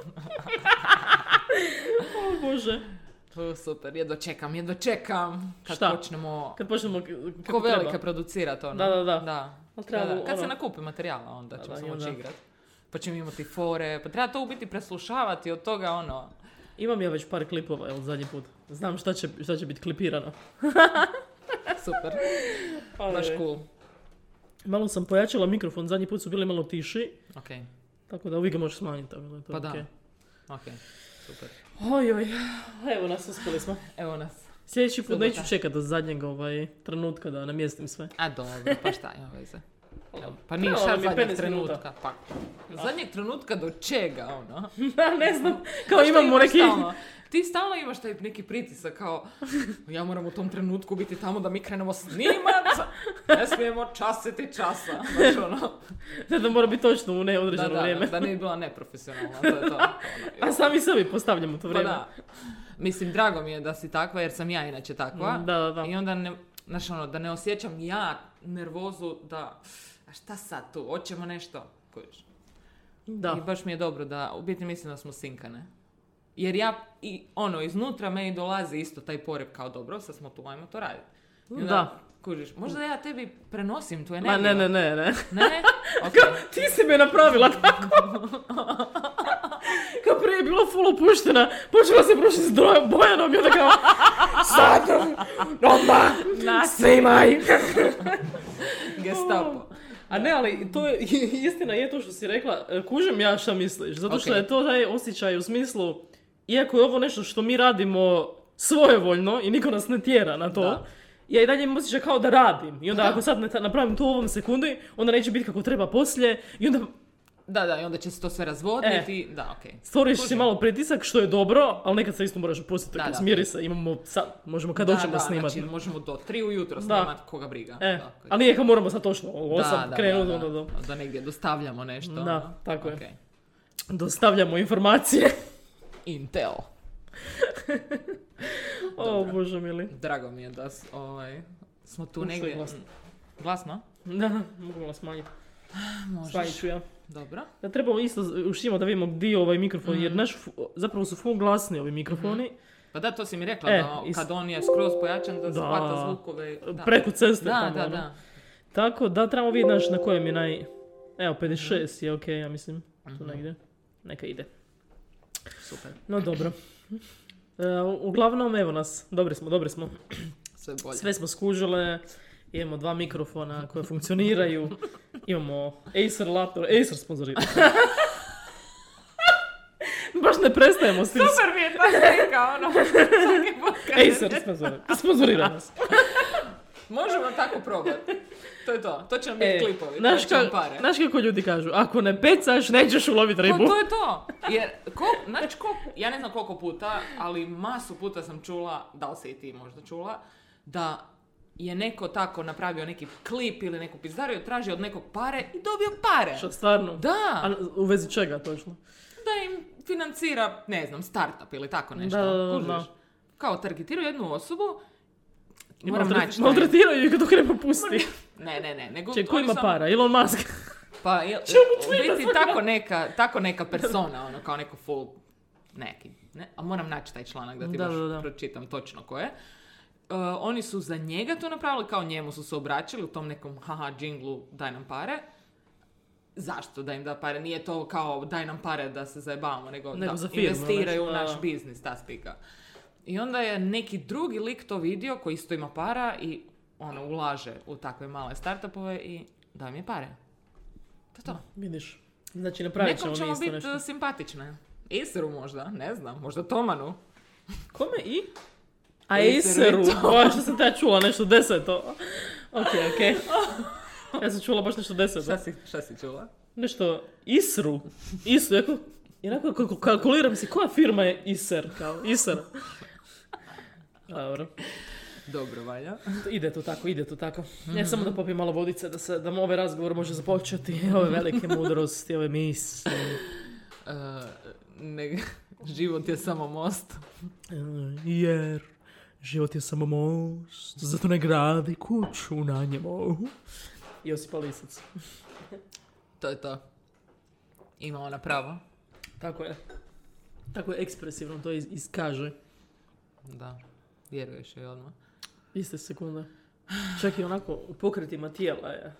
O Bože. U, super, jedva čekam, jedva čekam. Kad Šta? počnemo Kad počnemo k- ko kako velike treba. producirati ono. Da, da, da. da. Ali trebamo, Da, da. Kad se ono- nakupi materijala onda Da, ćemo se moći onda- igrat. Pa ćemo imati fore, pa treba to u biti preslušavati od toga ono... Imam ja već par klipova, evo, zadnji put. Znam šta će, šta će biti klipirano. Super, baš cool. Malo sam pojačala mikrofon, zadnji put su bili malo tiši, Ok, tako da uvijek ga možeš smanjiti. Tako da to Pa da. ok, super. Oj, oj, evo nas, uspjeli smo. Evo nas. Sljedeći put neću čekati do zadnjeg ovaj, trenutka da namjestim sve. A dobro, pa šta ima veze. Evo, Pa nije šta zadnjeg 15 minuta. trenutka. Pa, zadnjeg trenutka do čega, ono? Da, ne znam, kao šta imamo neki... Ti stalno imaš taj neki pritisak kao ja moram u tom trenutku biti tamo da mi krenemo snimat, ne smijemo časiti časa. Znaš ono, Da, da mora biti točno u da, neodređeno da, vrijeme. da ne bi bila neprofesionalna, to je to. A Ono, sami sebi postavljamo to pa vrijeme. da. Mislim, drago mi je da si takva jer sam ja inače takva. Mm, Da, da, da. I onda ne, znaš ono, da ne osjećam ja nervozu da, a šta sad tu, hoćemo nešto. Kužiš? Da. I baš mi je dobro da, u biti mislim da smo sinkane. Jer ja, i ono, iznutra meni dolazi isto taj porep kao dobro, sad smo tu, ajmo to raditi. Onda, Da. Kužiš, možda ja tebi prenosim tu Ma energiju. ne, ne, ne, ne. Ne? Ok. Ti si me napravila tako. Kao prije je bila full opuštena, počela se brušiti s drojem Bojanom i onda kao sad, odmah, snimaj. Gestapo. A ne, ali to je, istina je to što si rekla, kužim ja šta misliš, zato što je to taj osjećaj u smislu, iako je ovo nešto što mi radimo svojevoljno i niko nas ne tjera na to, Da. ja i dalje imam osjećaj kao da radim. I onda Da. ako sad ne ta- napravim to u ovom sekundi, onda neće biti kako treba poslije i onda Da, da, i onda će se to sve razvodniti. Da, okej. stvoriš si malo pritisak, što je dobro, ali nekad se isto moraš opustiti, Da, da. smiri se, imamo sad, možemo kad Da, hoćemo da, snimati. Znači, možemo do tri ujutro Da. snimat, koga briga. E, Da, ali nije kao moramo sad točno u Da, osam da, krenuti, da, onda da, do- da negdje dostavljamo nešto. Da, ono. tako je. Okej. dostavljamo informacije. Intel. o, bože mili. Drago mi je da s- ovaj, smo tu je negdje. glasno. Glasno? Da, mogu vas smanjiti. Možeš. Smanjit ću ja. Dobro. Da trebamo isto ušimo da vidimo gdje je ovaj mikrofon, Mhm. jer naš, fu- zapravo su full glasni ovi mikrofoni. Pa da, to si mi rekla, E, da is- kad on je skroz pojačan da, Da. shvata zvukove. Da, Preko ceste. da, tamo, da, ono. da. Tako da trebamo vidjeti naš na kojem je naj... Evo, 56 je okej, ja mislim. Tu Mhm. negdje. Neka ide. Super. No dobro. E, uglavnom, evo nas. Dobri smo, dobri smo. Sve bolje. Sve smo skužile. Imamo dva mikrofona koje funkcioniraju. Imamo Acer laptop. Acer sponzorira. Baš ne prestajemo s tim. Super mi je ta slika, ono. Acer. Sponzorira nas. Možemo tako probati. To je to. To će nam biti E, klipovi. znaš, to će nam ka- pare. znaš kako ljudi kažu, ako ne pecaš, nećeš uloviti Pa ribu. to je to. Jer, ko, znači, ko, ja ne znam koliko puta, ali masu puta sam čula, da li si i ti možda čula, da je neko tako napravio neki klip ili neku pizdariju, tražio od nekog pare i dobio pare. Što, stvarno? Da, A u vezi čega točno? da im financira, ne znam, startup ili tako nešto. Da, da, da, da. Kao targetiraju jednu osobu, I moram maltre- naći Maltretiraju ih dok ne popusti. Ne, ne, ne. Nego Ček, ko ima samo- para? Elon Musk? Pa, Čemu u biti tako neka, tako neka persona, ono, kao neko full, neki, ne? A moram naći taj članak da ti Da, baš da, da. pročitam točno ko je. E, oni su za njega to napravili, kao njemu su se obraćali u tom nekom haha džinglu daj nam pare. Zašto da im da pare? Nije to kao daj nam pare da se zajebavamo, nego, Nego da za firmu, investiraju u naš biznis, ta spika. I onda je neki drugi lik to vidio koji isto ima para i ono ulaže u takve male startupove i da mi je pare. To je to. Vidiš. Znači, napravit ćemo mi ćemo isto biti nešto. uh, simpatične. Isru možda, ne znam, možda Tomanu. Kome i? A. O, što sam te čula, nešto deseto. Ok, ok. Ja sam čula baš nešto deseto. Šta si, šta si čula? Nešto Isru. Isru, jako... Kako kalkuliram si, koja firma je Iser? Kao, Iser. Dobro. Dobro, valja. Ide to tako, ide to tako. Mhm. Ja samo da popijem malo vodice, da, se, da ovaj razgovor može započeti. Ove velike mudrosti, ove misli. Uh, ne, život je samo most. E, Jer život je samo most, zato ne gradi kuću na njemu. Josipa Lisac. To je to. Ima ona pravo. Tako je. tako ekspresivno to iskaže. Da, vjeruješ joj odmah. Iste sekunde. Čak i onako u pokretima tijela je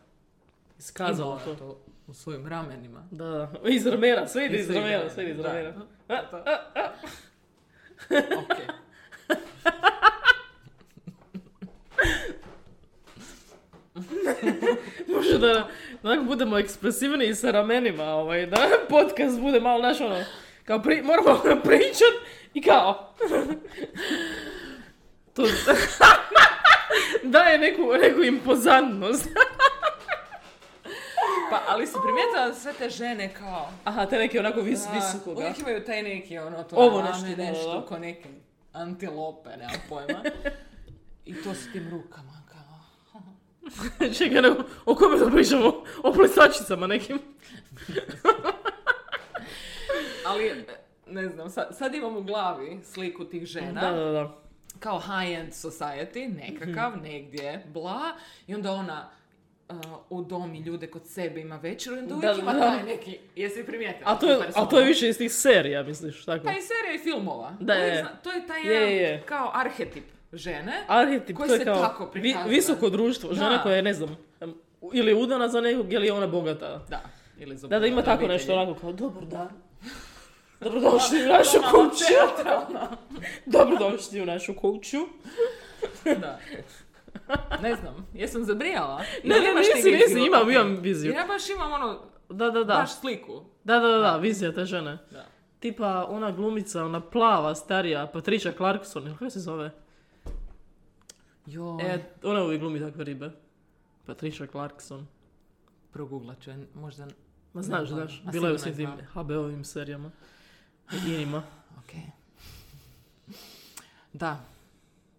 iskazalo to. to u svojim ramenima. Da, da. Iz ramena, sve ide iz ramena, sve ide iz da. ramena. Ok. Može da onako budemo ekspresivni i sa ramenima, ovaj, da podcast bude malo naš ono, kao pri, moramo pričat i kao. To daje neku, neku impozantnost. Pa, ali si primijetila da sve te žene kao... Aha, te neke onako vis, Da. Uvijek imaju taj neki ono to Ovo nešto, nešto da. ko neke antilope, nemam pojma. I to s tim rukama kao... Čekaj, o kome da pričamo? O plesačicama nekim. Ali, ne znam, sad, sad imam u glavi sliku tih žena. Da, da, da. Kao high-end society, nekakav, Mhm. negdje, bla, i onda ona uh, udomi ljude kod sebe, ima večeru, onda Da, uvijek da, ima da. taj neki, jesi primijetila? A to, je, a to je više iz tih serija, misliš, tako? Pa i serija i filmova. Da, je. zna- To je taj Je, jedan je, je. kao arhetip žene. Arhetip, Koji to je se kao tako vi- prikazuje. visoko društvo, žena Da. koja je, ne znam, ili udana za nekog, ili je ona bogata. Da. Ili Da, da ima tako nešto onako kao, dobar dan. Dobrodošli u našu kuću. Dobrodošli u našu kuću. da. Ne znam, jesam zabrijala? Ne, ne, nisi, nisi, imam, imam viziju. Ja baš imam ono, Da, da, da. baš sliku. Da, da, da, da, vizija te žene. Da. Tipa ona glumica, ona plava, starija, Patricia Clarkson, ili kako se zove? Jo, E, ona uvijek glumi takve ribe. Patricia Clarkson. proguglat ću, možda... Ma znaš, znaš, bila je u svim tim HBO-ovim serijama. I inima. Ok. Da.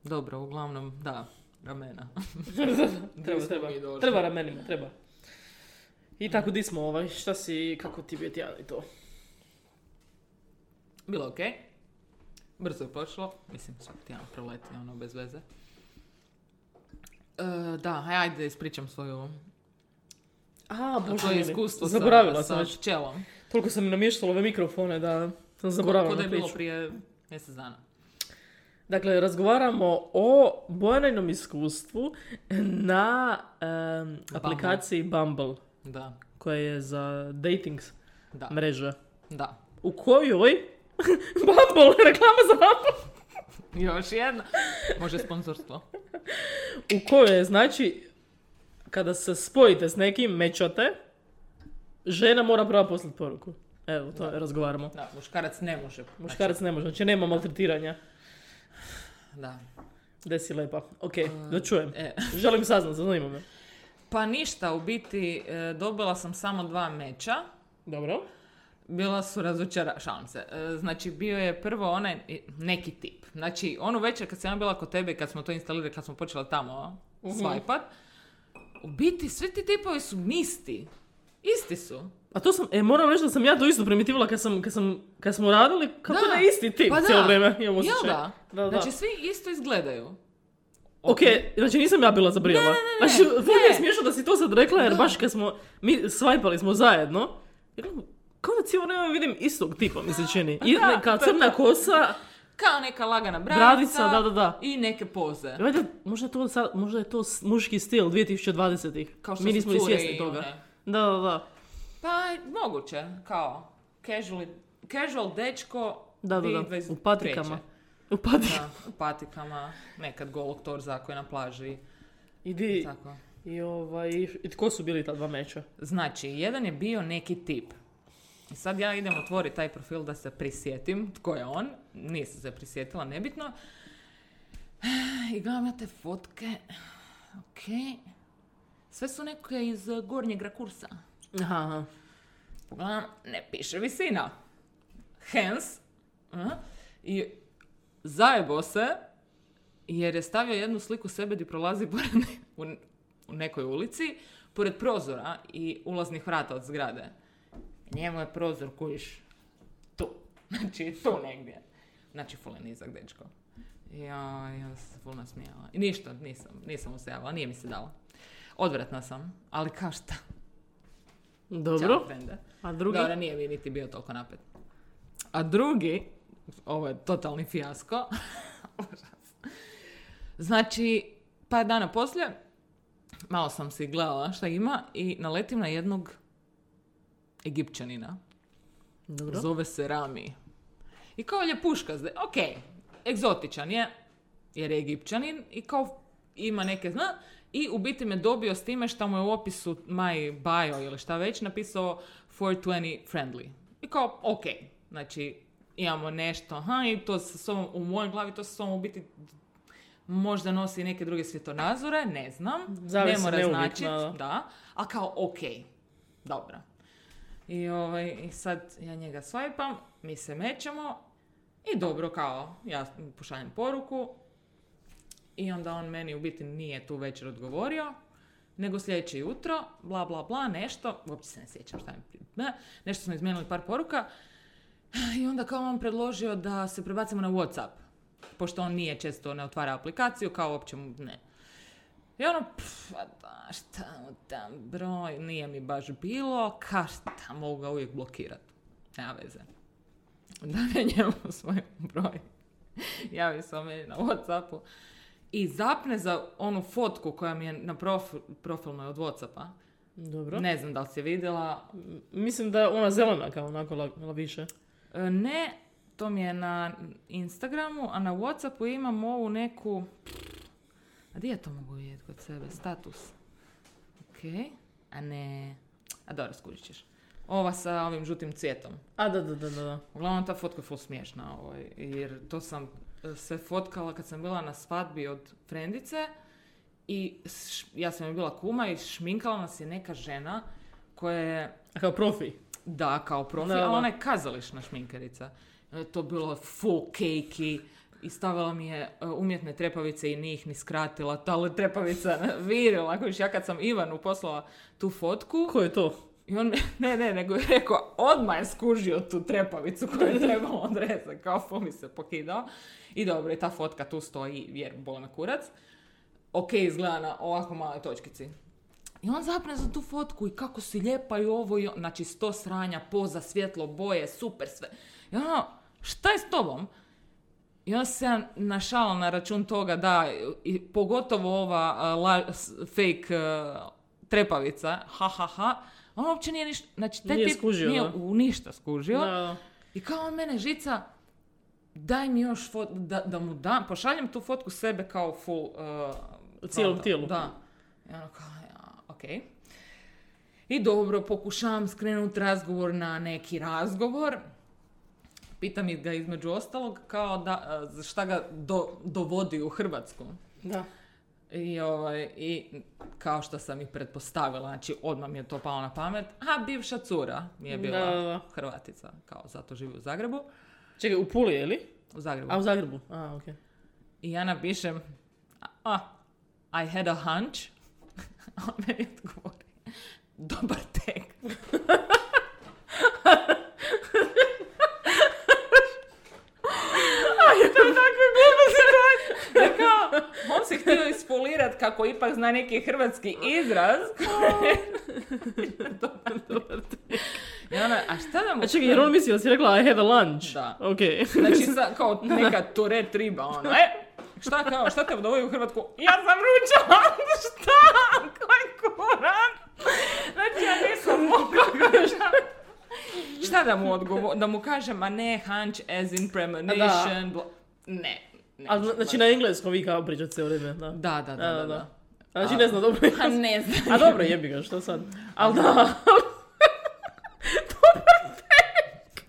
Dobro, uglavnom, da. Ramena. treba, treba. Treba ramenima, treba. I tako, di smo ovaj, šta si, kako ti je tjedan i to? Bilo ok. Brzo je prošlo. Mislim, svaki tjedan proleti, ono, bez veze. E, da, aj- ajde, ispričam svoju, A, bože iskustvo zaboravila sa, sam sa već. pčelom. Toliko sam namještala ove mikrofone da sam zaboravila je bilo prije mjesec dana. Dakle, razgovaramo o Bojanajnom iskustvu na em, aplikaciji Bumble, Da, koja je za dating da, mreže. da. U kojoj Bumble, reklama za Bumble, Još jedna. Može sponsorstvo. u kojoj je, znači, kada se spojite s nekim, mečate, žena mora prva poslati poruku. Evo, to razgovaramo. Da, muškarac ne može. Muškarac ne može, znači nema maltretiranja. Da. Desi lepa. Ok, da čujem. E, Želim saznat, zanima me. pa ništa, u biti e, dobila sam samo dva meča. Dobro. Bila su razočara, šalim se. E, Znači, bio je prvo onaj neki tip. Znači, onu večer kad sam ja bila kod tebe kad smo to instalirali, kad smo počela tamo Mhm. swajpat, u biti svi ti tipovi su isti. Isti su. A to sam, e, moram reći da sam ja to isto primitivala kad, sam, kad, sam, kad smo radili, kako Da. je isti tip Pa cijelo vrijeme. Imam Jel osjećaj. da? Da, da. Znači, svi isto izgledaju. ok, znači nisam ja bila zabrijala. Ne, ne, ne, ne. Znači, mi je Ne. smiješno da si to sad rekla, jer Da. baš kad smo, mi swipali smo zajedno, jer kao da cijelo vrijeme vidim istog tipa, mi se čini. I, Da, ne, kao to je crna kosa, Kao neka lagana bradica. bradica, da, da, da. I neke poze. Valjda, možda to, sad, možda je to muški stil 2020-ih. Kao što Mi nismo ni svjesni i toga. Da, da, da. Pa, moguće. Kao, casual, casual dečko. Da, da, da. 2023. U patikama. U patikama. Da, u patikama. Nekad golog torza ako je na plaži. Idi, Tako. i ovaj, i tko su bili ta dva meča? Znači, jedan je bio neki tip. I sad ja idem otvoriti taj profil da se prisjetim tko je on. Nisam se prisjetila, nebitno. I gledam ja te fotke. Ok. Sve su neke iz gornjeg rakursa. Aha. Pogledam, ne piše visina. Hence. a, I zajebo se jer je stavio jednu sliku sebe gdje prolazi pored, u, u nekoj ulici, pored prozora i ulaznih vrata od zgrade. Njemu je prozor kujiš tu. Znači tu negdje. Znači full je nizak dečko. Ja, ja sam se full nasmijala. I ništa, nisam, nisam mu se javila, nije mi se dala. Odvratna sam, ali kao šta? Dobro. Ćao. A drugi? Dobro, nije mi niti bio toliko napet. A drugi ovo je totalni fijasko. znači, par dana poslije, malo sam si gledala šta ima i naletim na jednog Egipćanina. Dobro. Zove se Rami. I kao ljepuška, zde- ok, egzotičan je, jer je Egipćanin i kao ima neke zna. I u biti me dobio s time što mu je u opisu my bio ili šta već napisao 420 friendly. I kao, ok, znači imamo nešto, aha, i to sa sobom, u mojoj glavi to sa sobom u biti možda nosi neke druge svjetonazore, ne znam, Zavisi, ne mora značiti, da. da, a kao ok, dobro. I, ovaj, I sad ja njega swipam, mi se mećemo i dobro kao, ja pošaljem poruku i onda on meni u biti nije tu večer odgovorio, nego sljedeće jutro, bla bla bla, nešto, uopće se ne sjećam šta mi, ne, nešto smo izmijenili par poruka i onda kao on predložio da se prebacimo na Whatsapp, pošto on nije često ne otvara aplikaciju, kao uopće mu ne. I ono, pff, da, šta tam broj, nije mi baš bilo, ka šta mogu ga uvijek blokirati. Nema veze. Da njemu svoj broj. Javi se on meni na Whatsappu. I zapne za onu fotku koja mi je na profi, profilnoj od Whatsappa. Dobro. Ne znam da li si je vidjela. Mislim da je ona zelena kao onako la, la više. E, Ne, to mi je na Instagramu, a na Whatsappu imam ovu neku... A gdje ja to mogu vidjeti kod sebe? Status. Ok. A ne... A dobro, skužit ćeš. Ova sa ovim žutim cvijetom. A da, da, da, da. Uglavnom ta fotka je full smiješna, ovaj, jer to sam se fotkala kad sam bila na svadbi od frendice i š- ja sam joj bila kuma i šminkala nas je neka žena koja je, A kao profi. da, kao profi, Da, da. ali ona je kazališna šminkerica. E, To je bilo full cakey i stavila mi je e, umjetne trepavice i nije ih ni skratila. Ta trepavica virila. Kojiš, ja kad sam Ivanu poslala tu fotku, Ko je to? I on, ne, ne, nego je rekao, odmah je skužio tu trepavicu koju je trebalo odrezati, kao mi se pokidao. I dobro, i ta fotka tu stoji, jer boli me kurac. Ok, izgleda na ovako maloj točkici. I on zapne za tu fotku i kako si lijepa i ovo i ono, znači sto sranja, poza, svjetlo, boje, super sve. I ono, šta je s tobom? I onda se ja na račun toga da, i pogotovo ova a, la- fake a, trepavica, ha ha ha, on uopće nije ništa, znači taj Nije tip skužio, nije da. u ništa skužio. Da. I kao on mene žica, daj mi još fot, da, da mu dam, pošaljem tu fotku sebe kao full... Uh, U cijelom da, tijelu. Da. I ono kao, ja, ok. I dobro, pokušavam skrenuti razgovor na neki razgovor. Pitam ih ga između ostalog kao da, uh, šta ga do, dovodi u Hrvatsku. Da. I, ovaj, I kao što sam i pretpostavila, znači odmah mi je to palo na pamet, a bivša cura mi je bila Da, da, da. Hrvatica, kao zato živi u Zagrebu. Čekaj, u Puli je li? U Zagrebu. A u Zagrebu? A, okej. I ja napišem, a, I had a hunch. A on meni odgovori, dobar tek. to je tako glupa situacija. Ja kao, on se htio ispolirat kako ipak zna neki hrvatski izraz. dobar. I ona, a šta da mu... A čekaj, jer on misli da si rekla I had a lunch. Da. Okej. Znači, sa, kao neka turet riba, ono, e, šta kao, šta te dovodi u Hrvatsku? Ja sam ručan, šta? Koji kuran? Znači, ja nisam mogla. Šta da mu odgovor, da mu kažem, a ne hunch as in premonition, bla- ne. Ne A zna- znači na engleskom vi kao pričate cijelo vrijeme, da. Da, da, da, da. da. Znači ne znam dobro. Pa ne znam. A dobro, jebi ga, što sad? Ali da,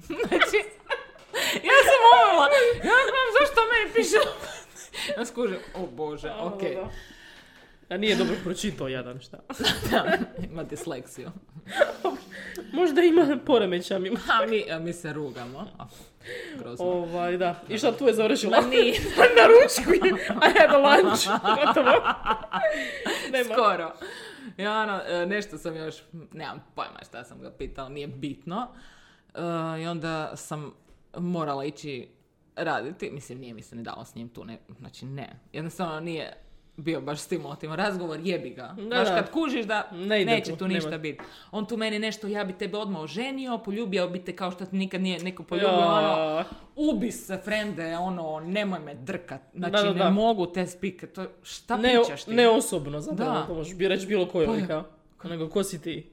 Znači, ja sam umrla. Ja znam zašto meni piše. Ja skužim, o bože, okej. A nije dobro pročitao jadan, šta? Da, ima disleksiju. Možda ima poremeća mi. A mi, a mi se rugamo. Grozno. Ovaj, da. I šta tu je završila? Ma nije. Na ručku je. I had a lunch. Gotovo. Nema. Skoro. I ono, e, nešto sam još, nemam pojma šta sam ga pitala, nije bitno. E, I onda sam morala ići raditi, mislim nije mi se ne dalo s njim tu, ne, znači ne. Jednostavno nije, bio baš stimulativan. Razgovor jebi ga. Da, baš kad kužiš da Ne ide neće tu, tu ništa biti. On tu meni nešto, ja bi tebe odmah oženio, poljubio bi te kao što te nikad nije neko poljubio. Ono, Ja. ubi se, frende, ono, nemoj me drkat. Znači, Da, da, da. ne mogu te spike. To, šta Ne, pričaš ti? ne osobno, zapravo, Da. to možeš bi reći bilo kojoj, Pa. Nego, ko si ti?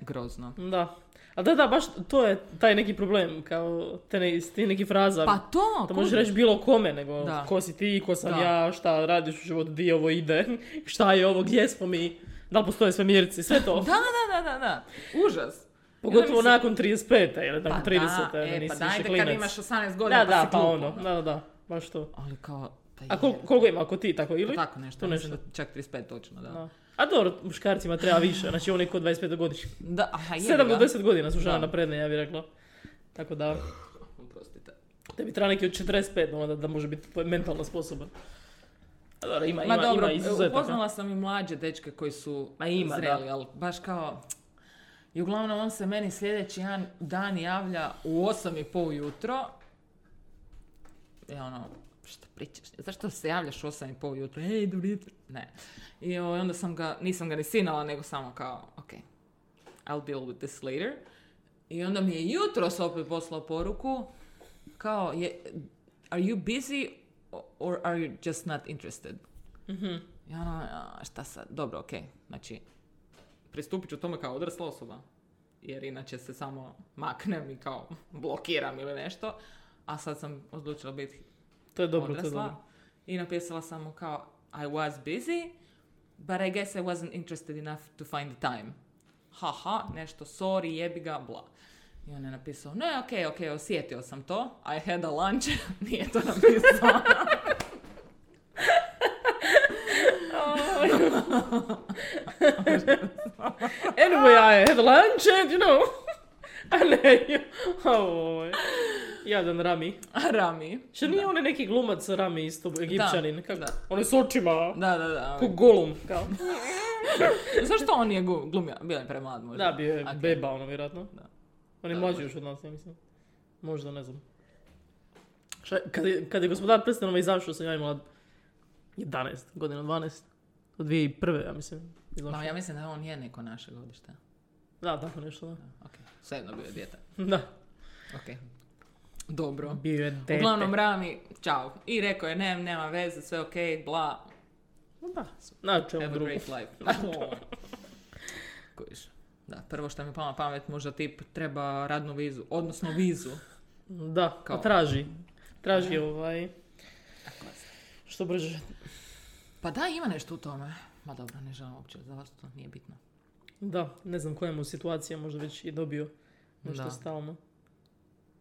Grozno. Da. A da, da, baš to je taj neki problem, kao te ne, ti neki fraza. Pa to, to možeš reći bilo kome, nego Da. ko si ti, ko sam Da. ja, šta radiš u životu, di ovo ide, šta je ovo, gdje smo mi, da li postoje svemirci, sve to. Da, da, da, da, da. Užas. Pogotovo mislim- nakon 35. ili Pa nakon da, 30. e, nisi pa dajde kad imaš 18 godina Da, pa da, si pa klupo. ono, da, da, da, baš to. Ali kao, pa A kol, je. koliko ima ako ti, tako ili? Pa Tako nešto, To nešto. da čak 35 točno, da. Da. A dobro, muškarcima treba više, znači oni kod 25 godišnji. Da, aha, jebi 7 do ga. 10 godina su žena napredne, ja bih rekla. Tako da, Oprostite. tebi treba neki od 45, ono, da, može biti mentalno sposoban. A dobro, ima, Ma ima, dobro, ima izuzetaka. upoznala sam i mlađe dečke koji su Ma ima, zreli, da. ali baš kao... I uglavnom on se meni sljedeći dan, javlja u 8 i pol ujutro. I ono, što pričaš? Zašto se javljaš u 8 i pol ujutro? Ej, dobro jutro. Ne. I ovaj, onda sam ga, nisam ga ni sinala, nego samo kao, ok, I'll deal with this later. I onda mi je jutros opet poslao poruku, kao, je, are you busy or are you just not interested? Mhm. I ono, šta sad, dobro, ok. Znači, pristupit ću tome kao odrasla osoba. Jer inače se samo maknem i kao blokiram ili nešto. A sad sam odlučila biti To je dobro, to je odrasla. dobro. I napisala sam mu kao, I was busy, but I guess I wasn't interested enough to find the time. Haha, nešto, sorry, jebi ga, bla. I on je napisao, ne, ok, ok, osjetio sam to. I had a lunch. Nije to napisao. Anyway, I had lunch and, you know, a ne, jadan Rami. Rami. Što nije onaj neki glumac Rami isto, egipćanin, kako? da. On je s očima, Da, da, da. ko golum, kao. Zašto on nije gu- glumio? Bio je premlad možda. Da, bio je Ok. beba, ono, vjerojatno. Da. On je Da, mlađi još od nas, ja mislim. Možda, ne znam. Šta, kad, je, kad je gospodar prstenova izašao, sam ja imala 11 godina, 12. Od 2001. ja mislim. Izašao. No, ja mislim da on je neko naše godište. Da, tako nešto, da. Ok, svejedno bio je dijete. Da, Ok. Dobro. bio je dete. Uglavnom, Rami, čao. I rekao je, ne, nema veze, sve ok, bla, Da, na čemu have a drugo. great life. Kojiš. Da, prvo što mi palo na pamet, možda tip treba radnu vizu, odnosno vizu. Da, Kao- a traži. Traži ovaj... Što brže. Pa da, ima nešto u tome. Ma dobro, ne želim uopće za vas, to nije bitno. Da, ne znam koja mu situacija, možda već je dobio nešto Da. stalno.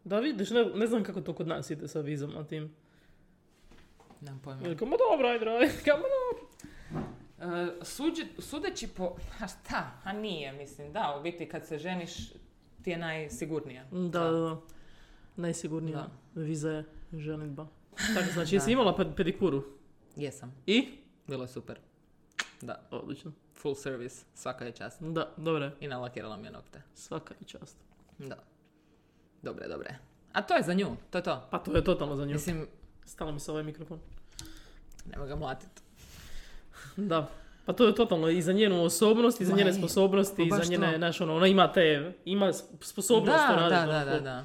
Da, vidiš, ne, ne znam kako to kod nas ide sa vizom na tim. Nemam pojma. Ili kao, ma dobro, ajde, ajde, kao, ma dobro. Suđe- sudeći po... A šta? A nije, mislim. Da, u biti kad se ženiš ti je najsigurnija. Da, da, da. Najsigurnija viza je ženitba. Tako, znači, Da. jesi imala ped- pedikuru? Jesam. I? Bilo je super. Da, Odlično. full service. Svaka je čast. Da, dobre. I nalakirala mi je nokte. Svaka je čast. Da. Dobre, dobre. A to je za nju, to je to. Pa to je totalno za nju. Mislim, Stalo mi se ovaj mikrofon. nema ga mlatit. Da. Pa to je totalno i za njenu osobnost, i za Ma njene i, sposobnosti, i pa za baš njene, znaš, ono, ona ima te, ima sp- sposobnost Da, to da, raditi, da, da, da. Ja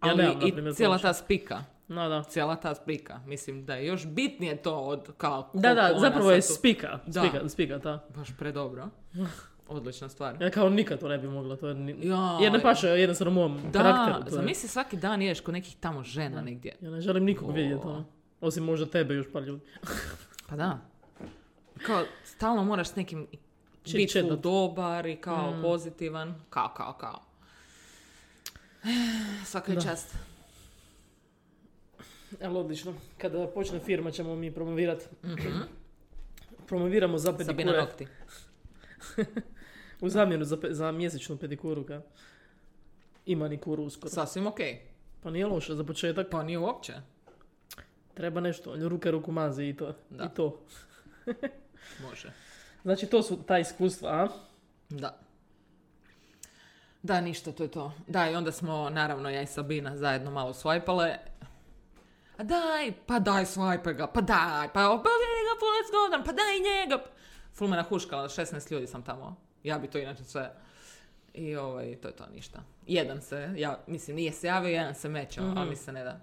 Ali nemam, i primjer, cijela ta spika. No, da. Cijela ta spika. Mislim da je još bitnije to od kao... Da, da, zapravo je tu- spika, Da. spika, spika, ta. Baš predobro. Odlična stvar. Ja kao nikad to ne bi mogla, to je ni... Ja, Jer ne paše jednostavno mom Da, karakteru. Je. zamisli svaki dan ješ kod nekih tamo žena negdje. Ja ne želim nikog O. vidjeti, ono. Osim možda tebe još par ljudi. Pa da. Kao, stalno moraš s nekim biti dobar i kao Mm. pozitivan. Kao, kao, kao. Svaka je Da. čast. Ali odlično. Kada počne firma ćemo mi promovirati. Mhm. Promoviramo za Sabina. Nokti. U zamjenu za, pe- za mjesečnu pedikuru. Ka. I manikuru uskoro. Sasvim okej. Pa nije loše za početak. Pa nije uopće. Treba nešto. Ruke ruku mazi i to. Da. I to. Može. Znači to su ta iskustva, a? Da. Da, ništa, to je to. Da, i onda smo, naravno, ja i Sabina zajedno malo swipale. A daj, pa daj swipe ga, pa daj, pa, vidi ga, Fulac Dodan, pa daj njega. Ful me nahuškala, 16 ljudi sam tamo. Ja bi to inače sve. I ovaj, to je to ništa. Jedan se, ja, mislim, nije se javio, jedan se mećao, Mhm. ali mi se ne da.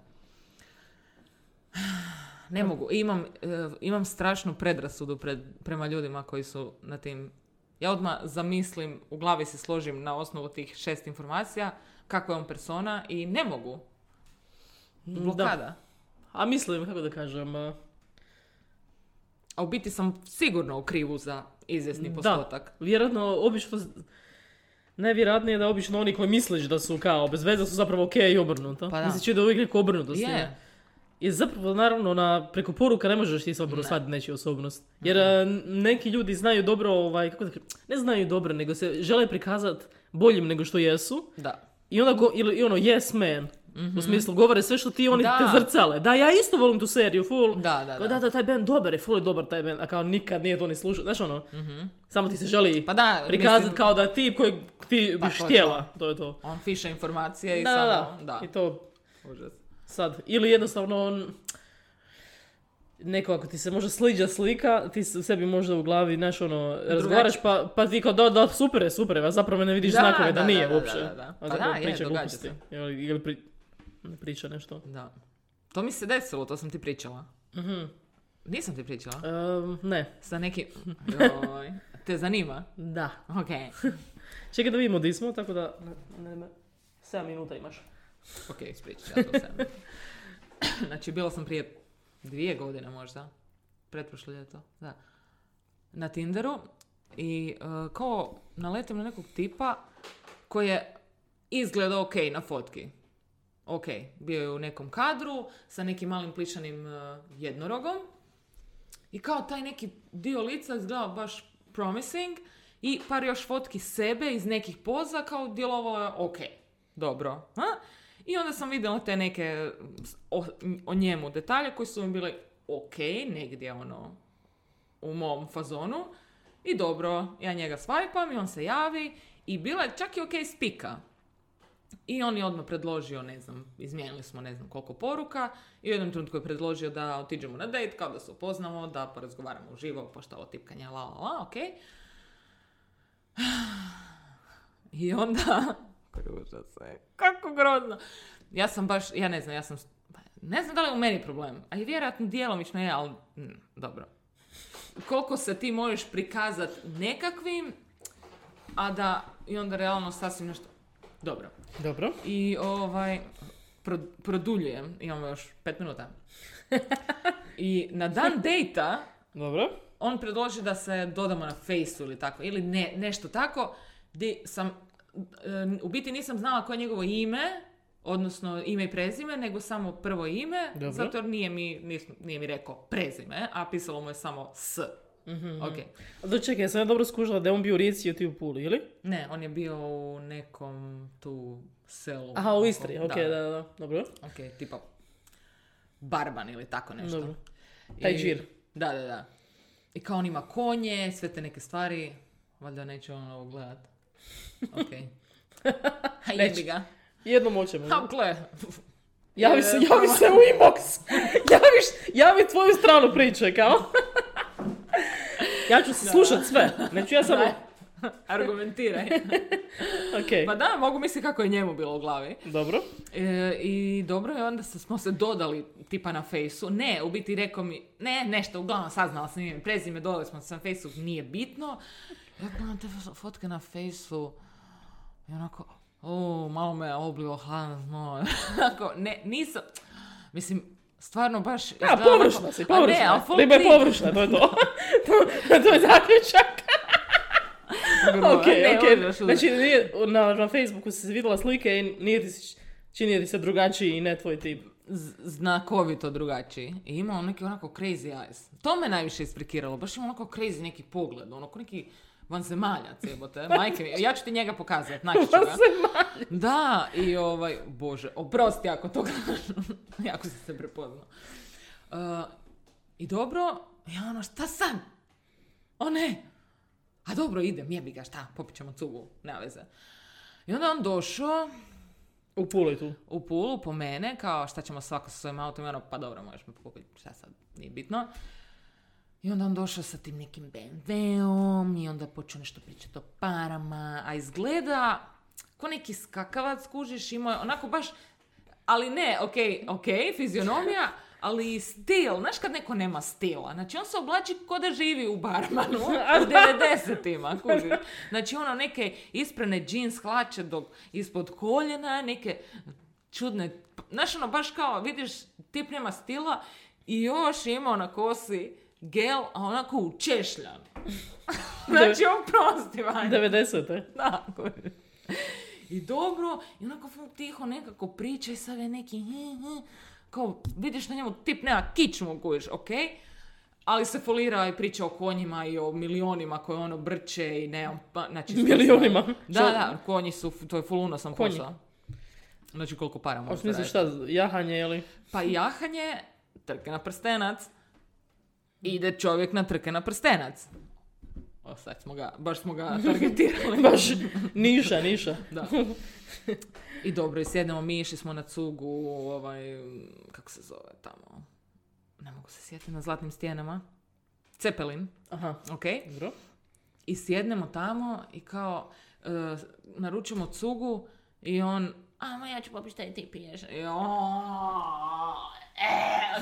Ne mogu, imam, eh, imam strašnu predrasudu pred, prema ljudima koji su na tim... Ja odmah zamislim, u glavi se složim na osnovu tih šest informacija, kakva je on persona i ne mogu. Blokada. A mislim, kako da kažem, a, u biti sam sigurno u krivu za izvjesni Da. postotak. vjerojatno, obično, najvjerojatnije je da obično oni koji misliš da su kao bez veze su zapravo ok i obrnuto. Pa da. Misliš da je uvijek neko obrnuto s. Je. I zapravo, naravno, na, preko poruka ne možeš ti zapravo Ne. Shvatiti nečiju osobnost. Jer a, neki ljudi znaju dobro, ovaj, kako da kažem, ne znaju dobro, nego se žele prikazati boljim nego što jesu. Da. I onda go, ili ono, yes man. U smislu, govore sve što ti oni. Da. te zrcale. Da, ja isto volim tu seriju, full. Da, da, da. da, da, taj band dobar je, full je dobar taj band, a kao nikad nije to ni slušao. Znaš ono, samo ti se želi Pa da, prikazati mislim, kao da ti koji ti Pa biš to je htjela. To je to. on fiša informacije i Da, samo... da, da. I to Užas. sad. Ili jednostavno on, neko ako ti se možda sliđa slika, ti se- sebi možda u glavi, znaš ono, razgovaraš pa, pa ti kao da, da, super je, super je, a zapravo ne vidiš Da, znakove da, da, nije da, da, uopće. da, da. Pa zapravo da, je, događa se. Ili, ili pri, priča nešto. Da. To mi se desilo, to sam ti pričala. Mhm. Nisam ti pričala. Ehm, ne, Sa neki... Joj. Te zanima? da. Ok. Čekaj da vidimo di smo, tako da, ne, ne, ne, 7 minuta imaš. Ok, ispričat ću ja to znači, bila sam prije dvije godine možda. Pretprošlo ljeto. Da. Na Tinderu. I uh, kao naletim na nekog tipa koji je izgleda ok na fotki. Ok, bio je u nekom kadru sa nekim malim plišanim uh, jednorogom. I kao taj neki dio lica izgleda baš promising i par još fotki sebe iz nekih poza kao djelovalo je ok, dobro. A? I onda sam vidjela te neke o, o njemu detalje koji su mi bili ok, negdje ono u mom fazonu. I dobro, ja njega swipam i on se javi i bila je čak i ok spika. I on je odmah predložio, ne znam, izmijenili smo ne znam koliko poruka i u jednom trenutku je predložio da otiđemo na date, kao da se upoznamo, da porazgovaramo uživo, pošto ovo tipkanje, la la la, ok. I onda... Kruža se. Kako grozno. Ja sam baš, ja ne znam, ja sam... Ne znam da li je u meni problem, a i vjerojatno djelomično je, ali mm, dobro. Koliko se ti možeš prikazat nekakvim, a da i onda realno sasvim nešto... Dobro. Dobro. I ovaj, pro, produljujem, imamo još pet minuta. I na dan dejta Dobro. on predloži da se dodamo na fejsu ili tako, ili ne, nešto tako, di sam, u biti nisam znala koje je njegovo ime, odnosno ime i prezime, nego samo prvo ime, Dobro. zato jer nije mi, nis- nije mi rekao prezime, a pisalo mu je samo S. Mhm. Ok. Da čekaj, sam ja dobro skužila da je on bio u Rijeci i ti u Puli, ili? Ne, on je bio u nekom tu selu. Aha, u Istri, ok, da, da, da. Dobro. Ok, tipa Barban ili tako nešto. Dobro. Taj I- džir. Da, da, da. I kao on ima konje, sve te neke stvari. Valjda neće on ovo gledat. Ok. A jebi Neće. ga. Jednom hoćemo. Ha, gle. Javi se, javi se u inbox. Javiš, javi tvoju stranu priče, kao. ja ću se slušat sve. Neću ja samo... Argumentiraj. Ok, Pa da, mogu misliti kako je njemu bilo u glavi. dobro. E, I dobro je, onda smo se dodali tipa na fejsu. Ne, u biti rekao mi, ne, nešto, uglavnom saznala sam ime prezime, dodali smo se na fejsu, nije bitno. Ja gledam te fotke na fejsu i onako, o, malo me oblio hladan znoj. Onako, ne, nisam, mislim, stvarno baš... A, površna si, A ne, površna. ali full Riba je površna, to je to. to, to je zaključak. ok, Ne, ok. Znači, nije, na, na Facebooku si vidjela slike i nije ti, se- čini ti se drugačiji i ne tvoj tip. Znakovito drugačiji. I ima on neki onako crazy eyes. To me najviše isprikiralo. Baš ima onako crazy neki pogled. Onako neki vanzemaljac, jebote. Majke mi. Ja ću ti njega pokazati. Naći ću ga. Da, i ovaj, bože, oprosti ako to kažem. jako si se prepoznao. Uh, I dobro, ja ono, šta sad? O ne! A dobro, idem, jebi ga, šta, popit ćemo cugu, nema veze. I onda on došao, U Puli tu. u Pulu po mene, kao šta ćemo svako sa svojim autom, ono, pa dobro, možeš me pokupiti, šta sad, nije bitno. I onda on došao sa tim nekim BMW-om i onda počeo nešto pričati o parama, a izgleda ko neki skakavac, kužiš, imao je onako baš, ali ne, ok, ok, fizionomija, ali stil, znaš kad neko nema stila, znači on se oblači ko da živi u barmanu u 90-ima, kužiš. Znači ono neke isprane jeans hlače dok ispod koljena, neke čudne, znaš ono baš kao, vidiš, tip nema stila i još imao na kosi gel, a onako učešljan. znači on prosti, vanja. 90. Da. I dobro, i onako ful tiho nekako priča i sad je neki, kao vidiš na njemu tip nema kičmu kužiš, ok? Ali se folira i priča o konjima i o milionima koje ono brče i ne, pa, znači... Milionima? Da, Što- da, konji su, to je full unosan Konji. posao. Znači koliko para A u možeš smislu zaraditi. šta, jahanje ili? Pa jahanje, trke na prstenac, ide čovjek na trke na prstenac. O, sad smo ga, baš smo ga targetirali. Baš niša, niša. Da. I dobro, i sjednemo mi, išli smo na cugu, ovaj, kako se zove tamo, ne mogu se sjetiti, na zlatnim stijenama. Cepelin, Aha, ok? dobro. I sjednemo tamo i kao, e, naručimo cugu i on, a ma ja ću popiti šta i ti piješ. I on, e,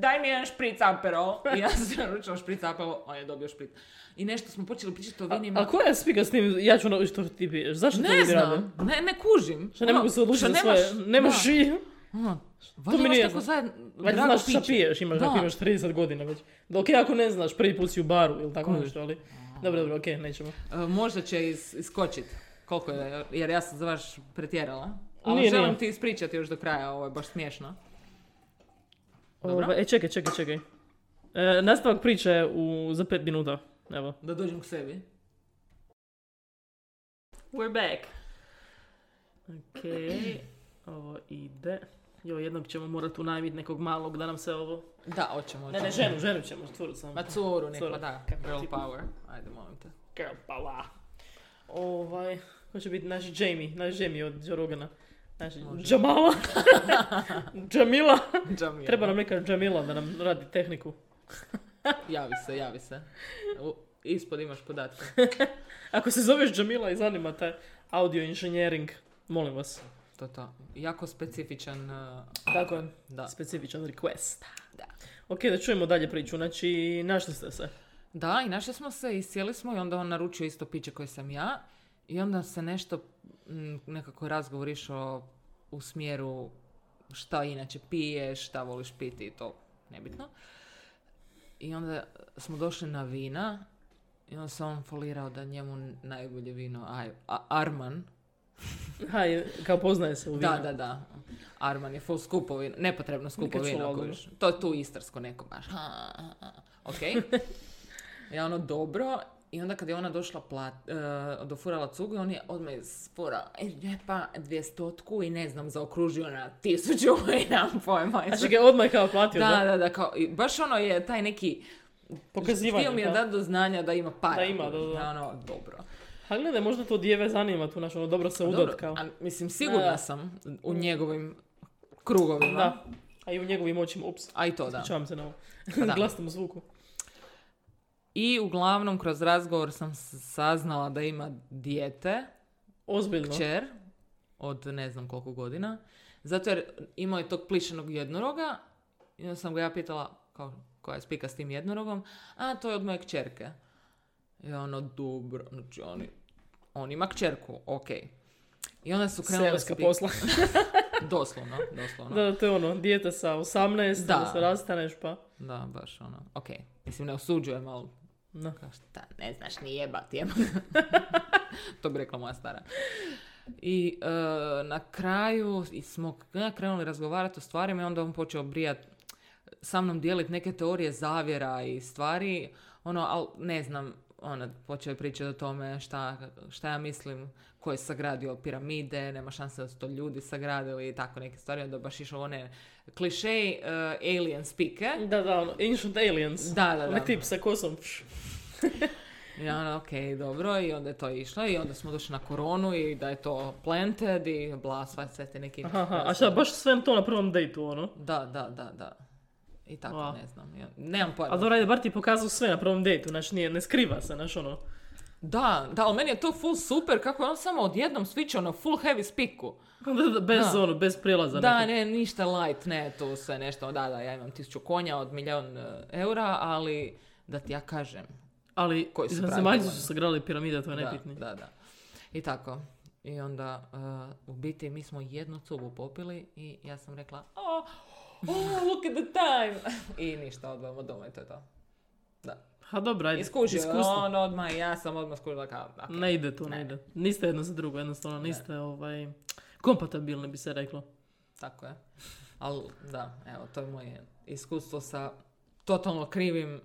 daj mi jedan špric aperol. I ja sam naručila špric aperol, on je dobio špric. I nešto smo počeli pričati o vinima. A koja je spika s tim, ja ću naučiti što ti piješ? Zašto to Ne ljudi rade? znam, ne, ne kužim. Što ne Ono, mogu se odlučiti za svoje, nemaš- i... Ono, To valjda imaš znam. zajedno Valjda znaš šta piješ, imaš, Da. ako imaš 30 godina već. Ok, ako ne znaš, prvi put si u baru ili tako nešto, ali... Dobro, dobro, ok, nećemo. E, možda će is, iskočit. Koliko je, jer ja sam za vaš pretjerala. Ali Nije, želim nije. ti ispričati još do kraja, ovo je baš smiješno. Dobro. Ovaj, e, čekaj, čekaj, čekaj. E, nastavak priče u, za pet minuta. Evo. Da dođem k sebi. We're back. Ok, ovo ide. Jo, jednog ćemo morati unajmiti nekog malog da nam se ovo... Da, hoćemo. Ne, ne, hoćemo. ženu, ženu ćemo, curu sam. Ma curu, neko, Curu. da. Girl power. Ajde, molim te. Girl power. Ovaj, ko će biti naš Jamie, naš Jamie od Joe Rogana. Znači, Može. Jamala. Jamila. Jamila. Treba nam neka Jamila da nam radi tehniku. Javi se, javi se. U, ispod imaš podatke. Ako se zoveš Jamila i zanima te audio engineering, molim vas. To to. Jako specifičan... uh, Tako je. da. Specifičan request. Da. Ok, da čujemo dalje priču. Znači, našli ste se. Da, i našli smo se i sjeli smo i onda on naručio isto piće koje sam ja. I onda se nešto, mm, nekako razgovor išao u smjeru šta inače piješ, šta voliš piti i to nebitno. I onda smo došli na vina i onda se on folirao da njemu najbolje vino, aj, a, Arman. Haj, kao poznaje se u vinu. Da, da, da. Arman je full skupo vino, nepotrebno skupo vino. To je tu istarsko neko baš. Ha. Ok. I ono dobro. I onda kad je ona došla plat, uh, dofurala cugu, on je odmah iz džepa dvijestotku i ne znam, zaokružio na tisuću i nam pojma. Znači ga odmah kao platio, da, da? da, da, kao, i baš ono je taj neki Pokazivanje. Htio mi je da. dati do znanja da ima para. Da ima, da, da. Ono, dobro. A gledaj, možda to djeve zanima tu, znači ono, dobro se Dobro, udat kao. a, mislim, sigurna Da. sam u njegovim krugovima. Da. A i u njegovim očima, ups. A i to da. Ispričavam se na ovo. Pa da. Glasnom zvuku. I uglavnom kroz razgovor sam saznala da ima dijete, Ozbiljno. kćer, od ne znam koliko godina. Zato jer imao je tog plišenog jednoroga i onda sam ga ja pitala kao, koja je spika s tim jednorogom, a to je od moje kćerke. I ono, dobro, znači oni, on ima kćerku, ok. I onda su krenuli Seoska spi- posla. Doslovno, doslovno. da, to je ono, dijete sa 18, Da. da se rastaneš pa. Da, baš ono, ok. Mislim, ne osuđujem, ali Da. kao šta, ne znaš ni jebat, jem. to bi rekla moja stara. I e, na kraju i smo krenuli razgovarati o stvarima i onda on počeo brijat sa mnom dijeliti neke teorije zavjera i stvari, ono, ali ne znam, ono, počeo je pričati o tome šta, šta ja mislim, ko je sagradio piramide, nema šanse da su to ljudi sagradili i tako neke stvari, onda baš išao one kliše uh, alien spike. Da, da, ono, Ancient Aliens. Da, da, Onaj da. tip sa kosom. I ono, ok, dobro, i onda je to išlo i onda smo došli na koronu i da je to planted i bla, sva sve te neki... Aha, aha. A šta, baš sve to na prvom dejtu, ono? Da, da, da, da. I tako, Wow. ne znam. Ja, nemam pojma. A dobro, ajde, bar ti pokazao sve na prvom dejtu, znači nije, ne skriva se, znaš ono. Da, da, ali meni je to full super, kako je on samo odjednom switchao na full heavy spiku. Bez Da. ono, bez prijelaza. Da, nekog. ne, ništa light, ne, tu sve nešto, da, da, ja imam tisuću konja od milijon e, eura, ali da ti ja kažem. Ali Koji su zemaljci su sagrali piramide, to je Da, najbitnije. da, da. I tako. I onda, uh, u biti, mi smo jednu cugu popili i ja sam rekla, oh, oh look at the time. I ništa, odvojamo doma i to je to. Da. Ha dobro, ajde. Iskustvo. on odmah i ja sam odmah skužila kao, ok. Ne ide to, ne. Ne. ide. Niste jedno za drugo, jednostavno niste ovaj, kompatibilni bi se reklo. Tako je. Ali da, evo, to je moje iskustvo sa totalno krivim,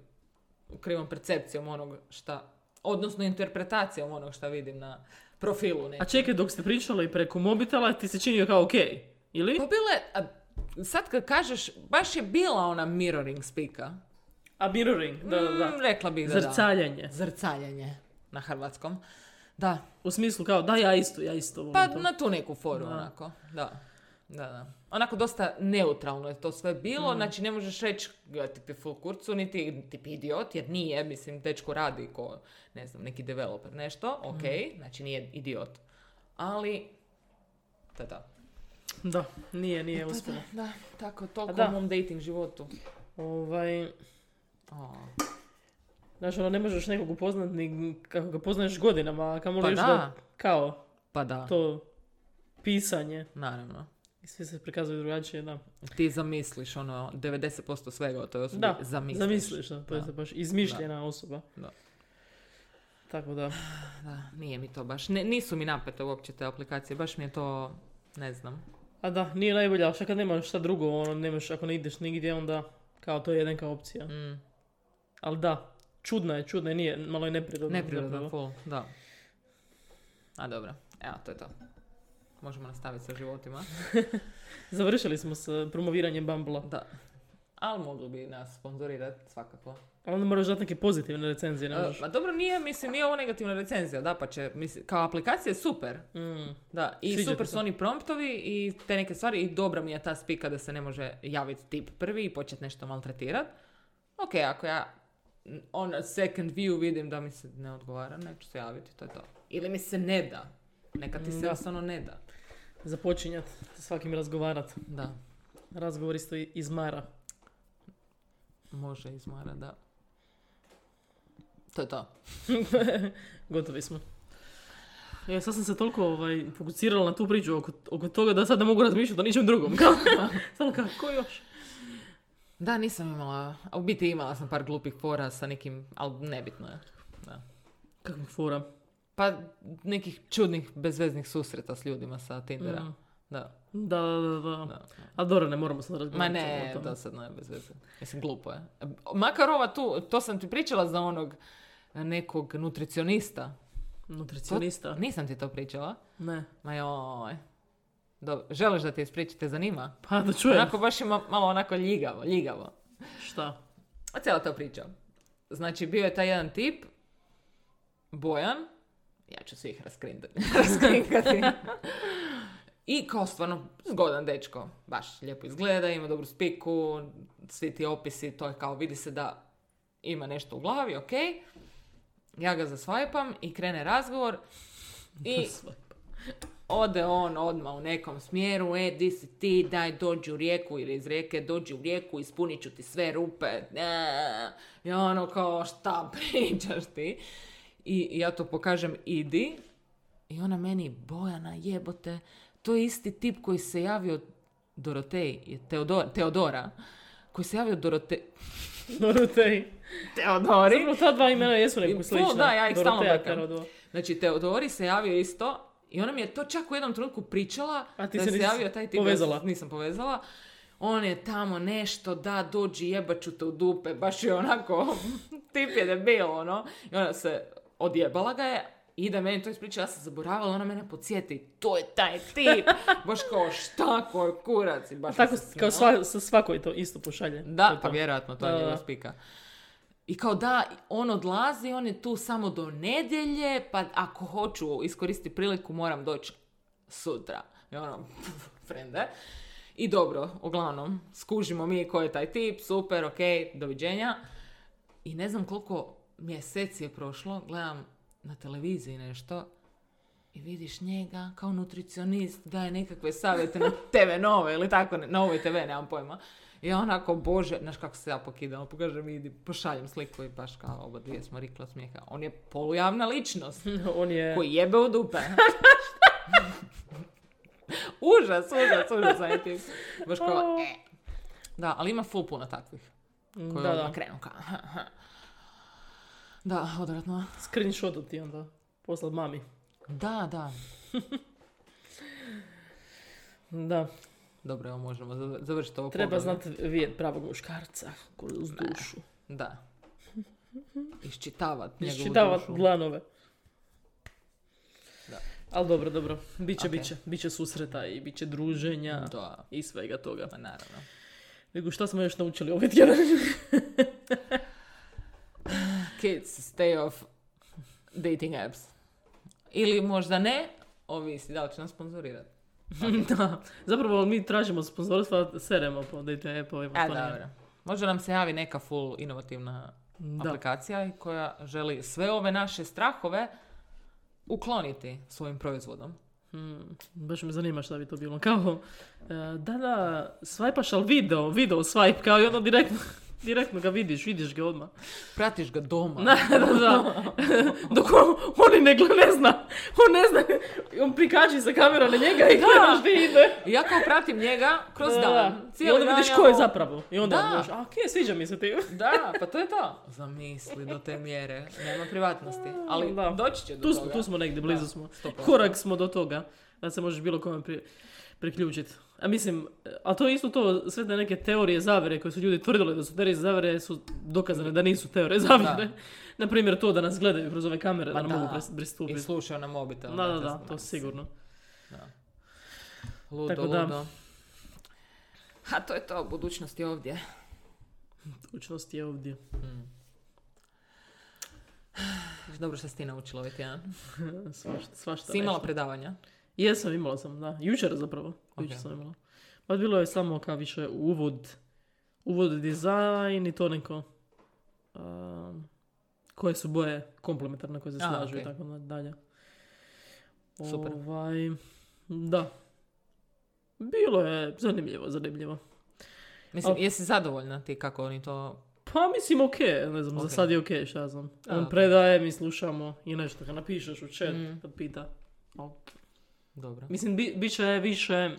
krivom percepcijom onog šta, odnosno interpretacijom onog šta vidim na profilu. A nekom. čekaj, dok ste pričali preko mobitela, ti se činio kao okej, ili? Pa bile, a, sad kad kažeš, baš je bila ona mirroring spika. A mirroring, da, da, da. Mm, rekla bih da da. Zrcaljanje. Zrcaljanje na hrvatskom. Da, U smislu kao, da, ja isto, ja isto volim pa to. na tu neku foru Da. onako. Da. Da, da. Onako dosta neutralno je to sve bilo, Mm. znači ne možeš reći ja je full kurcu, niti tip idiot, jer nije, mislim, dečko radi ko, ne znam, neki developer, nešto, ok, Mm. znači nije idiot. Ali, je to. Da, nije, nije uspjelo. Da, tako, toliko da. o mom dating životu. Ovaj, O. znaš, ono, ne možeš nekog upoznat ni kako ga poznaješ godinama, a kamoli Pa da. da, kao, Pa da, to pisanje. naravno. I svi se prikazuju drugačije, da. Ti zamisliš ono 90% svega o toj osobi. Da, zamisliš. zamisliš, da, to je Da. baš izmišljena osoba. Da. Tako da, Da, nije mi to baš. Ne, nisu mi napete uopće te aplikacije, baš mi je to, ne znam. A da, nije najbolje, ali kad nemaš šta drugo, ono, nemaš, ako ne ideš nigdje, onda, kao, to je jednka opcija. Mm, Ali da, čudna je, čudna je, nije, malo je neprirodno. neprirodno, zapravo. full, da. A dobro, evo, to je to. Možemo nastaviti sa životima. Završili smo s promoviranjem Bumble-a. Da. Ali mogli bi nas sponzorirati svakako. Onda moraš dati neke pozitivne recenzije, ne E, možeš. Ma dobro, nije, mislim, nije ovo negativna recenzija, da pa će, mislim, kao aplikacija je super. Mm. Da, i Sviđa super su oni promptovi i te neke stvari i dobra mi je ta spika da se ne može javiti tip prvi i početi nešto maltretirat. Ok, ako ja on second view vidim da mi se ne odgovara, neću se javiti, to je to. Ili mi se ne da. Neka ti se Da. jednostavno ne da. Započinjat, sa svakim razgovarat. Da, Razgovor isto izmara. može izmara, da. To je to. Gotovi smo. Ja sad sam se toliko ovaj, fokusirala na tu priču oko, oko toga da sad ne mogu razmišljati o ničem drugom. Samo kao, ko još? Da, nisam imala, a u biti imala sam par glupih fora sa nekim, ali nebitno je. Da. Kakvih fora. Pa nekih čudnih, bezveznih susreta s ljudima sa Tindera. Mm. Da, Da, da, da, da. A dobro, ne moramo sad Ma razgovarati ne, o tome. dosadno je bez veze. Mislim, glupo je. Makar ova tu, to sam ti pričala za onog nekog nutricionista. Nutricionista? Nisam ti to pričala. Ne. Ma joj. Dobro, želiš da ti ispričam, te zanima? Pa da čujem. Onako baš ima malo onako ljigavo, ljigavo. Šta? A cijela ta priča. Znači, bio je taj jedan tip, Bojan, ja ću svih raskrinkati. raskrinkati. I kao stvarno zgodan dečko, baš lijepo izgleda, ima dobru spiku, svi ti opisi, to je kao vidi se da ima nešto u glavi, ok. Ja ga zasvajpam i krene razgovor i ode on odmah u nekom smjeru, e, di si ti, daj dođi u rijeku ili iz rijeke, dođi u rijeku, ispunit ću ti sve rupe. I ono kao, šta pričaš ti? I, ja to pokažem, idi. I ona meni, Bojana, jebote, to je isti tip koji se javio Dorotej, Teodor, Teodora, koji se javio Dorote, Dorotej. Teodori. Zapravo ta dva imena jesu neko full, slična. da, ja ih stalno brkam. Znači, Teodori se javio isto i ona mi je to čak u jednom trenutku pričala A ti da se se javio taj tip. povezala? Nisam povezala. On je tamo nešto, da, dođi, jebaću te u dupe. Baš je onako, tip je debil, ono. I ona se odjebala ga je, ide meni to ispriča, ja sam zaboravila, ona mene podsjeti, to je taj tip. Baš kao, šta, koji kurac. I baš Tako kao sva, sa svakoj to isto pošalje. To Da, je pa to. vjerojatno, to Da, je da, njegova da. spika. I kao da, on odlazi, on je tu samo do nedjelje, pa ako hoću iskoristiti priliku moram doći sutra. I ono, frende. I dobro, uglavnom, skužimo mi ko je taj tip, super, ok, doviđenja. I ne znam koliko mjeseci je prošlo, gledam na televiziji nešto i vidiš njega kao nutricionist daje nekakve savjete na TV Nove ili tako, na ovoj TV, nemam pojma. I onako, bože, znaš kako se ja pokidam, pokažem i pošaljem sliku i baš kao oba dvije smo rikla smijeha. On je polujavna ličnost On je... koji jebe u dupe. užas, užas, užas, ti. Baš kao, e. Da, ali ima full puno takvih. Koji Da, da. krenu kao, Da, odvratno. Screenshot ti onda. Poslat mami. Da, da. Da. Dobro, evo možemo zav- završiti ovo Treba znati vidjeti pravog muškarca kroz dušu. Da. Iščitavat njegovu Iščitavat dušu. dlanove. Da. Ali dobro, dobro. Biće, Ok. biće. Biće susreta i biće druženja Da, i svega toga. pa naravno. Nego šta smo još naučili ovaj tjedan? Kids, stay off dating apps. Ili možda ne, ovisi da li će nas sponzorirati. da. Zapravo mi tražimo sponzorstva, seremo po date appovima. Nije- dobro. Možda nam se javi neka full inovativna Da. aplikacija koja želi sve ove naše strahove ukloniti svojim proizvodom. Hmm, baš me zanima šta bi to bilo. Kao, e, da, da, swajpaš, ali video, video swipe, kao i ono direktno, direktno ga vidiš, vidiš ga odmah. Pratiš ga doma. Da, da, da. Dok on, on i ne, ne zna, on ne zna, on prikači sa kamera na njega i gledaš di ide. Ja kao pratim njega kroz Da, dan. da. I Cijeli onda dan vidiš ja ko je ovo- zapravo. I onda Da. možeš, a okej, sviđa mi se ti. Da, pa to je to. Zamisli do te mjere. Nema privatnosti. Ali Da. doći će do Tu smo, toga. tu smo negdje, blizu Da, smo. 100%. Korak smo do toga da se možeš bilo kome pri, priključiti. A mislim, a to je isto to, sve te neke teorije zavere koje su ljudi tvrdili da su teorije zavere su dokazane da nisu teorije zavere. Na primjer to da nas gledaju kroz ove kamere, Ma da nam da. mogu pristupiti. I slušao na mobitel. Da, da, da, to sigurno. Da. Ludo, Tako da. ludo. A to je to, budućnost je ovdje. Učnost je ovdje. Dobro što si ti naučila ovaj tjedan. svašta, svašta Si imala nešto. predavanja? Jesam, imala sam, da. Jučer zapravo. Jučer sam imala. Pa bilo je samo kao više uvod, uvod dizajn i to neko um, koje su boje komplementarne koje se slažu i ok. tako dalje. Super. Ovaj, da. Bilo je zanimljivo, zanimljivo. Mislim, Al- jesi zadovoljna ti kako oni to... Pa mislim ok, ne znam, Ok. za sad je ok, šta znam. On ok. predaje, mi slušamo i nešto kad napišeš u chat, Mm. kad pita. Al, Dobro. Mislim, bi, bit će više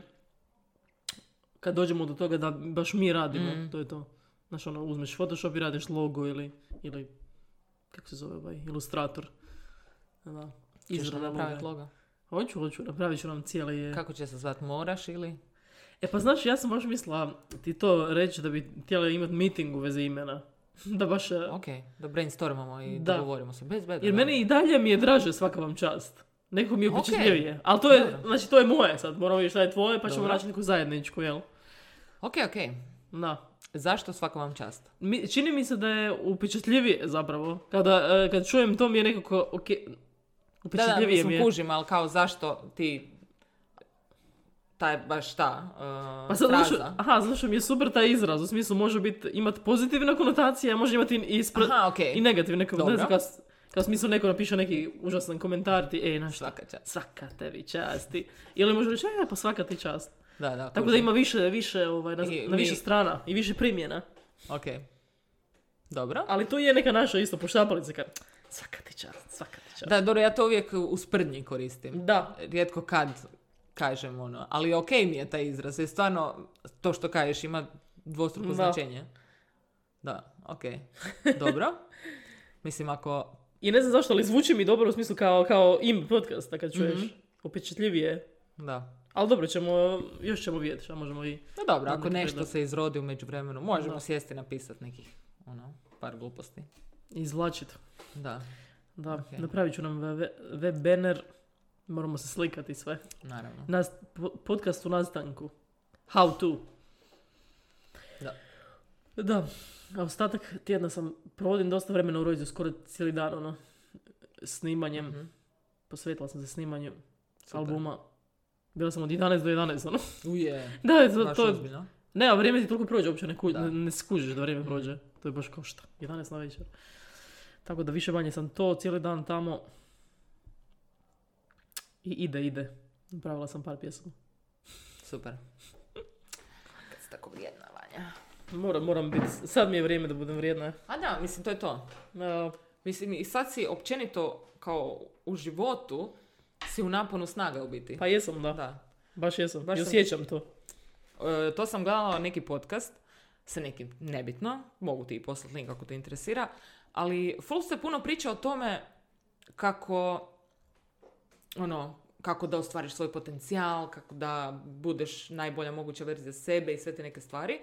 kad dođemo do toga da baš mi radimo, Mm. to je to. Znaš, ono, uzmeš Photoshop i radiš logo ili, ili kako se zove ovaj, ilustrator. Da. Ćeš Izrada napraviti logo? Hoću, hoću, napravit ću nam cijeli... Kako će se zvat? Moraš ili? E pa znaš, ja sam baš mislila ti to reći da bi htjela imati meeting u vezi imena. da baš... e, Ok, da brainstormamo i Da. dogovorimo se. Bez beda. Jer da. meni i dalje mi je draže svaka vam čast. Neko mi je Ok. upečetljivije. Ali to je, Dobro. znači to je moje sad. Moramo vidjeti šta je tvoje, pa ćemo naći neku zajedničku, jel? Ok, ok. Da. Zašto svaka vam čast? Mi, čini mi se da je upečatljivije zapravo. Kada, e, kad čujem to mi je nekako, ok, Da, da, upečatljivije mi je. kužim, ali kao zašto ti taj baš ta uh, Pa sad, aha, što mi je super taj izraz, u smislu može biti, imati pozitivne konotacije, a može imati i, ispre, Aha, ok. i negativne konotacije. Kao, u smislu neko napiše neki užasan komentar, ti, ej, znaš Svaka čast. svaka tebi časti. Ili može reći, e, pa svaka ti čast. Da, da, Tako da kužim. ima više, više, ovaj, na, I na više mi- strana i više primjena. Ok. Dobro. Ali tu je neka naša isto poštapalica, kad svaka ti čast, svaka ti čast. Da, dobro, ja to uvijek u sprdnji koristim. Da, Rijetko kad kažem ono, ali ok mi je taj izraz, jer stvarno to što kažeš ima dvostruko Da. značenje. Da, ok. Dobro. Mislim, ako... I ne znam zašto, ali zvuči mi dobro u smislu kao, kao im podcasta kad čuješ. Mhm. Upečetljivije. Da. Ali dobro, ćemo, još ćemo vidjeti šta možemo i... No dobro, Da, ako nešto se izrodi u međuvremenu, možemo Da. sjesti napisati nekih, ono, par gluposti. izvlačiti. Da, Da, Ok. napravit ću nam web, web banner. Moramo se slikati i sve. naravno. Nas, po- podcast u nastanku. How to. Da. Da, a ostatak tjedna sam, provodim dosta vremena u Rojzu, skoro cijeli dan, ono, snimanjem. Mhm. Posvetila sam se snimanju Super. albuma. Bila sam od 11 do 11, ono. Uje. Da, je to, to, ozbiljno. ne, a vrijeme ti toliko prođe, uopće ne, ku, Da. ne, skužiš da vrijeme prođe. To je baš kao šta, 11 na večer. Tako da više manje sam to, cijeli dan tamo. I ide, ide. Napravila sam par pjesama. Super. Kad si tako vrijedna, Vanja. Moram, moram biti, sad mi je vrijeme da budem vrijedna. A da, mislim, to je to. E, Mislim, i sad si općenito kao u životu si u naponu snage u biti. pa jesam, da. Da. Baš jesam. Baš I sam- osjećam to. E, to sam gledala neki podcast sa nekim nebitno, mogu ti i poslati link ako te interesira, ali full se puno priča o tome kako ono, kako da ostvariš svoj potencijal, kako da budeš najbolja moguća verzija sebe i sve te neke stvari.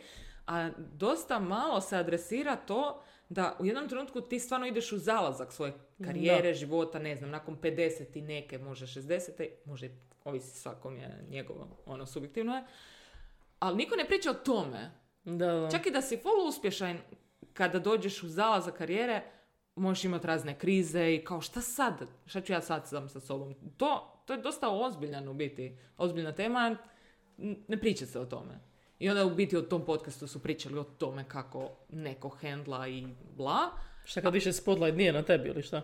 A dosta malo se adresira to da u jednom trenutku ti stvarno ideš u zalazak svoje karijere, života, ne znam, nakon 50 i neke, može 60, može, ovisi svakom je njegovo, ono, subjektivno je. Ali niko ne priča o tome. Da, da. Čak i da si full uspješan kada dođeš u zalazak karijere, možeš imati razne krize i kao šta sad? Šta ću ja sad sam sa sobom? To, to je dosta ozbiljan u biti. Ozbiljna tema, ne priča se o tome. I onda u biti u tom podcastu su pričali o tome kako neko hendla i bla. Šta kad više spotlight nije na tebi ili šta?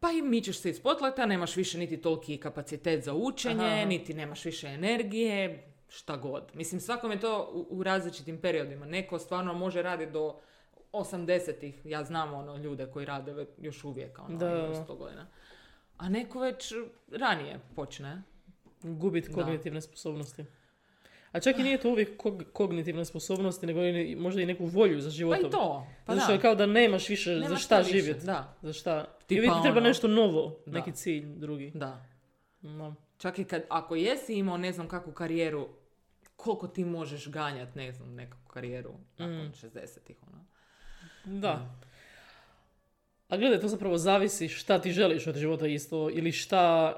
Pa i mičeš se iz spotlighta, nemaš više niti toliki kapacitet za učenje, Aha. niti nemaš više energije, šta god. Mislim, svakom je to u, u različitim periodima. Neko stvarno može raditi do 80-ih, ja znam ono ljude koji rade još uvijek, ono, Da, da, imaju da. 100 godina. A neko već ranije počne. Gubit Da. kognitivne sposobnosti. A čak i nije to uvijek kog- kognitivne sposobnosti, nego i, možda i neku volju za Pa životom. i to. Pa Zato što da. je kao da nemaš više za Nemaš šta više, živjeti. Da, Za šta. Tipa uvijek ti treba ono- nešto novo, Da. neki cilj drugi. da. No. Čak i kad, ako jesi imao ne znam kakvu karijeru, koliko ti možeš ganjat, ne znam, nekakvu karijeru nakon Mm. 60-ih, ono. Da. A gledaj, to zapravo zavisi šta ti želiš od života isto, ili šta,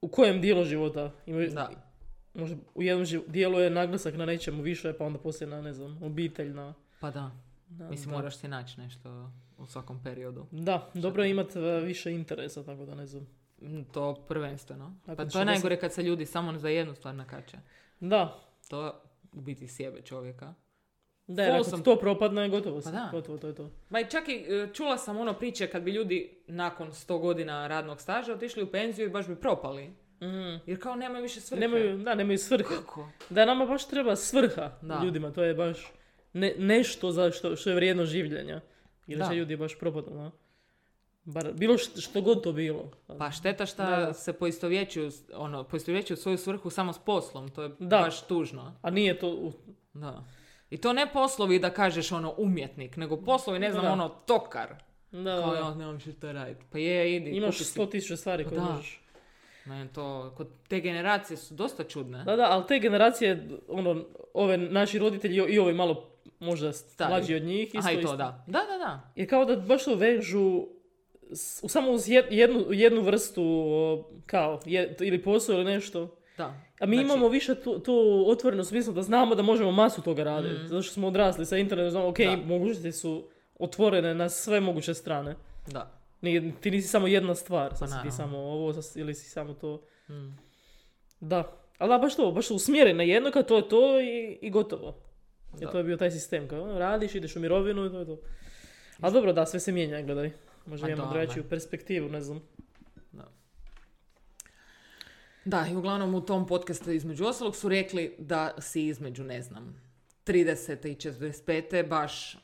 u kojem dijelu života. Ima, Da. Možda u jednom dijelu je naglasak na nečemu više, pa onda poslije na, ne znam, obitelj, na... Pa da. na- Mislim, da. moraš si naći nešto u svakom periodu. Da, dobro je imati e, više interesa, tako da ne znam. Mm, To prvenstveno. Pa to je 60 najgore kad se ljudi samo za jednu stvar nakače. Da, To u biti sjebe čovjeka. da, jer sam- ti to propadne, gotovo, Pa si, da. gotovo, to je to. Ma i čak i e, čula sam ono priče kad bi ljudi nakon 100 godina radnog staža otišli u penziju i baš bi propali. Jer kao nemaju više svrhe. Nemaju, da, nemaju svrhe. Kako? Da, nama baš treba svrha Da. ljudima, to je baš ne, nešto za što, što je vrijedno življenja. Ili Da. će ljudi baš propadnu, da. Bar, bilo što, što god to bilo. Pa šteta šta Da. se poistovjećuju, ono, poistovjećuju svoju svrhu samo s poslom. To je Da. baš tužno. A nije to... u- Da. I to ne poslovi da kažeš ono umjetnik, nego poslovi, ne znam, Da. ono tokar. Da, Kao da. ja nemam što raditi. Pa je, idi, Imaš sto tisuća stvari koje možeš. Meni to, kod te generacije su dosta čudne. Da, da, ali te generacije, ono, ove naši roditelji i ovi malo možda mlađi od njih, isto, Aha, i to, isto. da. Da, da, da. Je kao da baš to vežu s- u samo uz jed- jednu, jednu vrstu kao, je- ili posao ili nešto. Da. A mi Znači- imamo više tu, tu otvoreno smislu da znamo da možemo masu toga raditi. Mhm. Zato što smo odrasli sa internetom, znamo, ok, Da. mogućnosti su otvorene na sve moguće strane. Da. Nije, ti nisi samo jedna stvar, Pa sad si ti samo ovo sad ili si samo to. Mm. Da, ali da, baš to, baš usmjeren na jedno, kad to je to i, i gotovo. Jer Da. to je bio taj sistem, kao ono, radiš, ideš u mirovinu i to je to. Ali dobro, da, sve se mijenja, gledaj. Možda Ma imamo da, drugačiju perspektivu, ne znam. Da, i uglavnom u tom podcastu između ostalog su rekli da si između, ne znam, 30. i 45. baš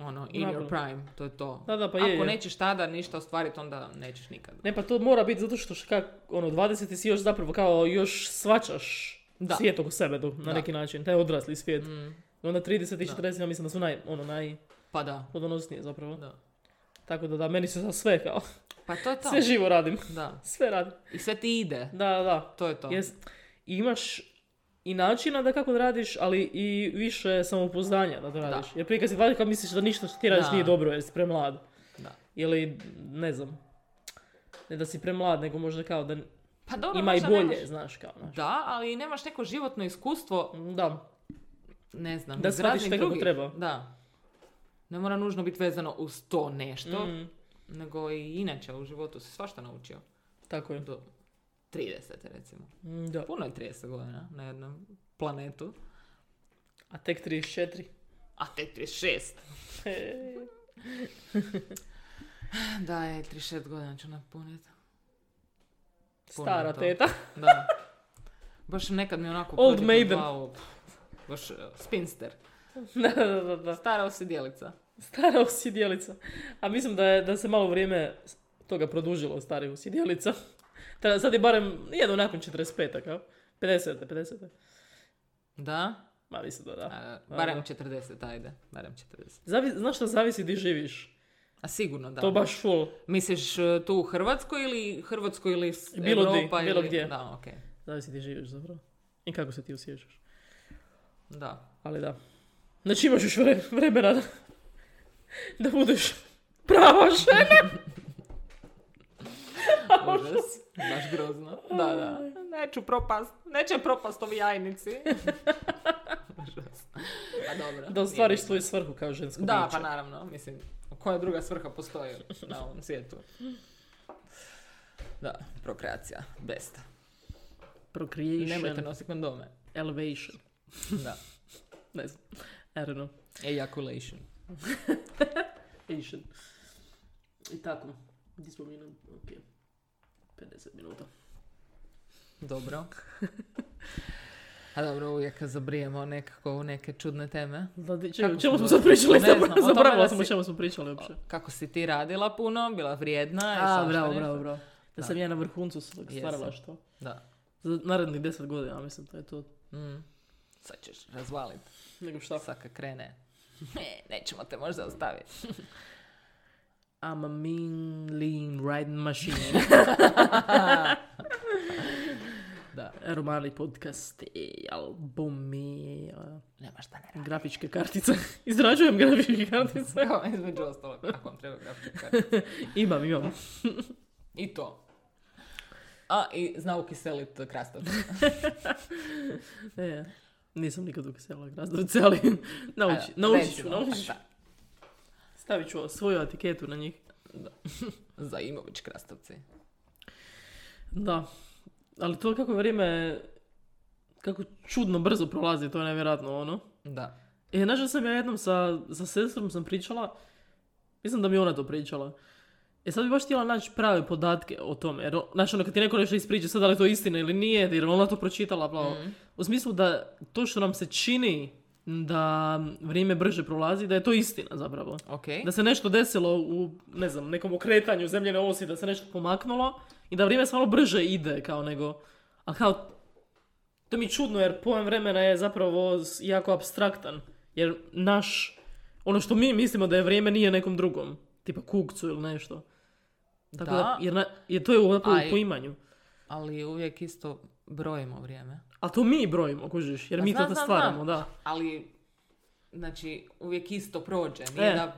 ono, in Dobro. your prime, to je to. Da, da, pa Ako je, je. nećeš tada ništa ostvariti, onda nećeš nikad. Ne, pa to mora biti zato što kak, ono, 20 si još zapravo kao još svačaš Da. svijet oko sebe do, na Da. neki način, taj odrasli svijet. Mm, onda 30 i Da. 40 ja mislim da su naj, ono, pa da. najplodonosnije zapravo. da. Tako da da, meni se za sve kao, Pa to je to. sve živo radim, Da. sve radim. I sve ti ide. Da, da, To je to. Jes, imaš i načina da kako da radiš, ali i više samopouzdanja da to radiš. Jer prije kad si 20 kad misliš da ništa što ti radiš Da. nije dobro jer si premlad. Da. Ili, ne znam, ne da si premlad, nego možda kao da Pa dobro, ima i bolje, nemaš- znaš kao. Znaš. Da, ali nemaš neko životno iskustvo, Da, ne znam, Da shvatiš sve kako treba. Da. Ne mora nužno biti vezano uz to nešto, Mm, nego i inače u životu si svašta naučio. tako je. Do- 30 recimo. Mm, Da. Puno je 30 godina na jednom planetu. A tek 34. A te 36. Da, je 36 godina ću napuniti. Stara to. teta. Da. Baš nekad mi onako Old maiden. glavu, Baš uh, spinster. da, da, da, da. Stara osidjelica. Stara osjedjelica. A mislim da, je, da se malo vrijeme toga produžilo, stari osjedjelica. Ta- Sad je barem jedno nakon 45 kao? 50 50 Da? Ma mislim da da. A, barem 40, ajde. Barem 40. Zavi, znaš što zavisi di živiš? A sigurno da. To baš full. Misliš uh, tu u Hrvatskoj ili Hrvatskoj ili Bilo di, Europa bilo ili... gdje. Da, okej. Zavisi di živiš zapravo. I kako se ti osjećaš. Da. Ali da. Znači imaš još vre- vremena da, da budeš prava žena. Užas. Baš grozno. Da, da. Neću propast. Neće propast ovi jajnici. Pa dobro. Da ostvariš svoju svrhu kao žensko Da, biće. pa naravno. Mislim, koja druga svrha postoji na ovom svijetu? Da, prokreacija. Best. Procreation. Nemojte nositi kondome. Elevation. Da. Ne znam. I don't know. Ejaculation. Asian. I tako. Gdje smo mi na... Ok. 50 minuta. Dobro. A dobro, uvijek zabrijemo nekako u neke čudne teme. Kako čemu, smo smo sad pričali? Ne znam, Zaboravila sam o čemu smo pričali uopće. Kako si ti radila puno, bila vrijedna A, bravo, bravo, bravo. Da sam ja na vrhuncu Jesam. stvaralaštva. Da. Za narednih 10 godina, mislim, to je to. Mm. Sad ćeš razvaliti. Nego šta? Sad krene. Ne, nećemo te možda ostaviti. I'm a mean, lean, riding machine. Da. Romani podcast, i albumi, Nema šta ne grafičke kartice. Izrađujem grafičke kartice. Evo, između ostalog, ako vam treba grafička kartica. imam, imam. I to. A, i zna ukiselit krastavce. E, nisam nikad ukisela krastavce, ali nauči, naučit ću, naučit ću. Stavit ću svoju etiketu na njih. Za Imović krastavci. Da. Ali to kako vrijeme, kako čudno brzo prolazi, to je nevjerojatno ono. Da. E, znaš da sam ja jednom sa, sa sestrom sam pričala, mislim da mi ona to pričala. E sad bi baš htjela naći prave podatke o tome, jer znaš ono kad ti neko nešto ispriča, sad da li je to istina ili nije, jer ona to pročitala, bla. Mhm. U smislu da to što nam se čini da vrijeme brže prolazi, da je to istina zapravo. Ok. Da se nešto desilo u, ne znam, nekom okretanju zemljene osi, da se nešto pomaknulo i da vrijeme stvarno brže ide kao nego, a kao, to mi je čudno jer pojam vremena je zapravo jako abstraktan. Jer naš, ono što mi mislimo da je vrijeme nije nekom drugom, tipa kukcu ili nešto. Tako da, Da. jer, na, jer to je u, u poimanju. Ali uvijek isto brojimo vrijeme. A to mi brojimo, kužiš, jer Pa mi znam, to znam, stvaramo, znam. da. Ali, znači, uvijek isto prođe. Nije E. da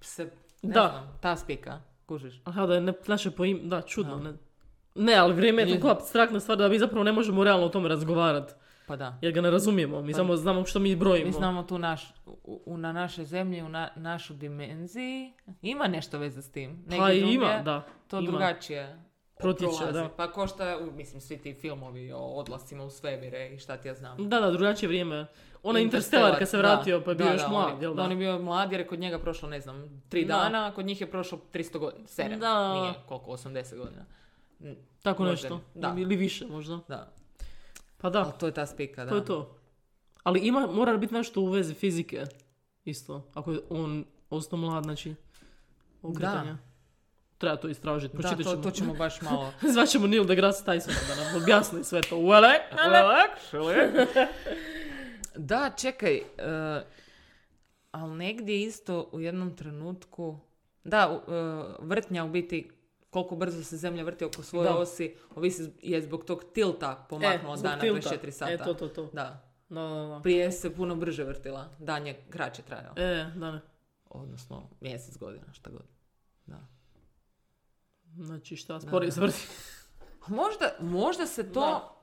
se, ne Da. znam, ta spika, kužiš. Aha, da je ne, naše poim... Da, čudno. Da. Ne. ne, ali vrijeme je toliko abstraktna stvar da mi zapravo ne možemo realno o tome razgovarati. Pa da. Jer ga ne razumijemo. Mi Pa- samo znamo što mi brojimo. Mi znamo tu naš, u, u- na našoj zemlji, u na, našu dimenziji, ima nešto veze s tim. Pa Negdje drugdje ima, da. To ima. drugačije Prolazi. da. Pa ko šta, mislim, svi ti filmovi o odlascima u svemire i šta ti ja znam. Da, da, drugačije vrijeme. Ona Interstellar kad se da, vratio pa je bio da, još da, mlad, on je- jel da? da? on je bio mlad jer je kod njega prošlo, ne znam, tri Da. dana, a kod njih je prošlo 300 godina, sedam, Da. nije koliko, 80 godina. Tako možda nešto. ne. Da. Ili više možda. Da, Pa da, ali to je ta spika, da. to je to. Ali ima, mora biti nešto u vezi fizike. Isto. Ako je on ostao mlad, znači... Okretanja. Treba to istražiti. Da, to, ćemo. to ćemo baš malo... Zvaćemo Neil deGrasse Tysona da nam objasni sve to. Well, actually. Da, čekaj, e, ali negdje isto u jednom trenutku, da, u- e, vrtnja u biti, koliko brzo se zemlja vrti oko svoje Da. osi, ovisi je zbog tog tilta pomaknula zbog dan na tilta. 24 sata. E, to, to, to. Da, Da, da, da. prije se puno brže vrtila, dan je kraće trajao, E, da ne. odnosno mjesec godina, šta god. Da. Znači šta, sporije se vrti. A Možda, možda se to... Da.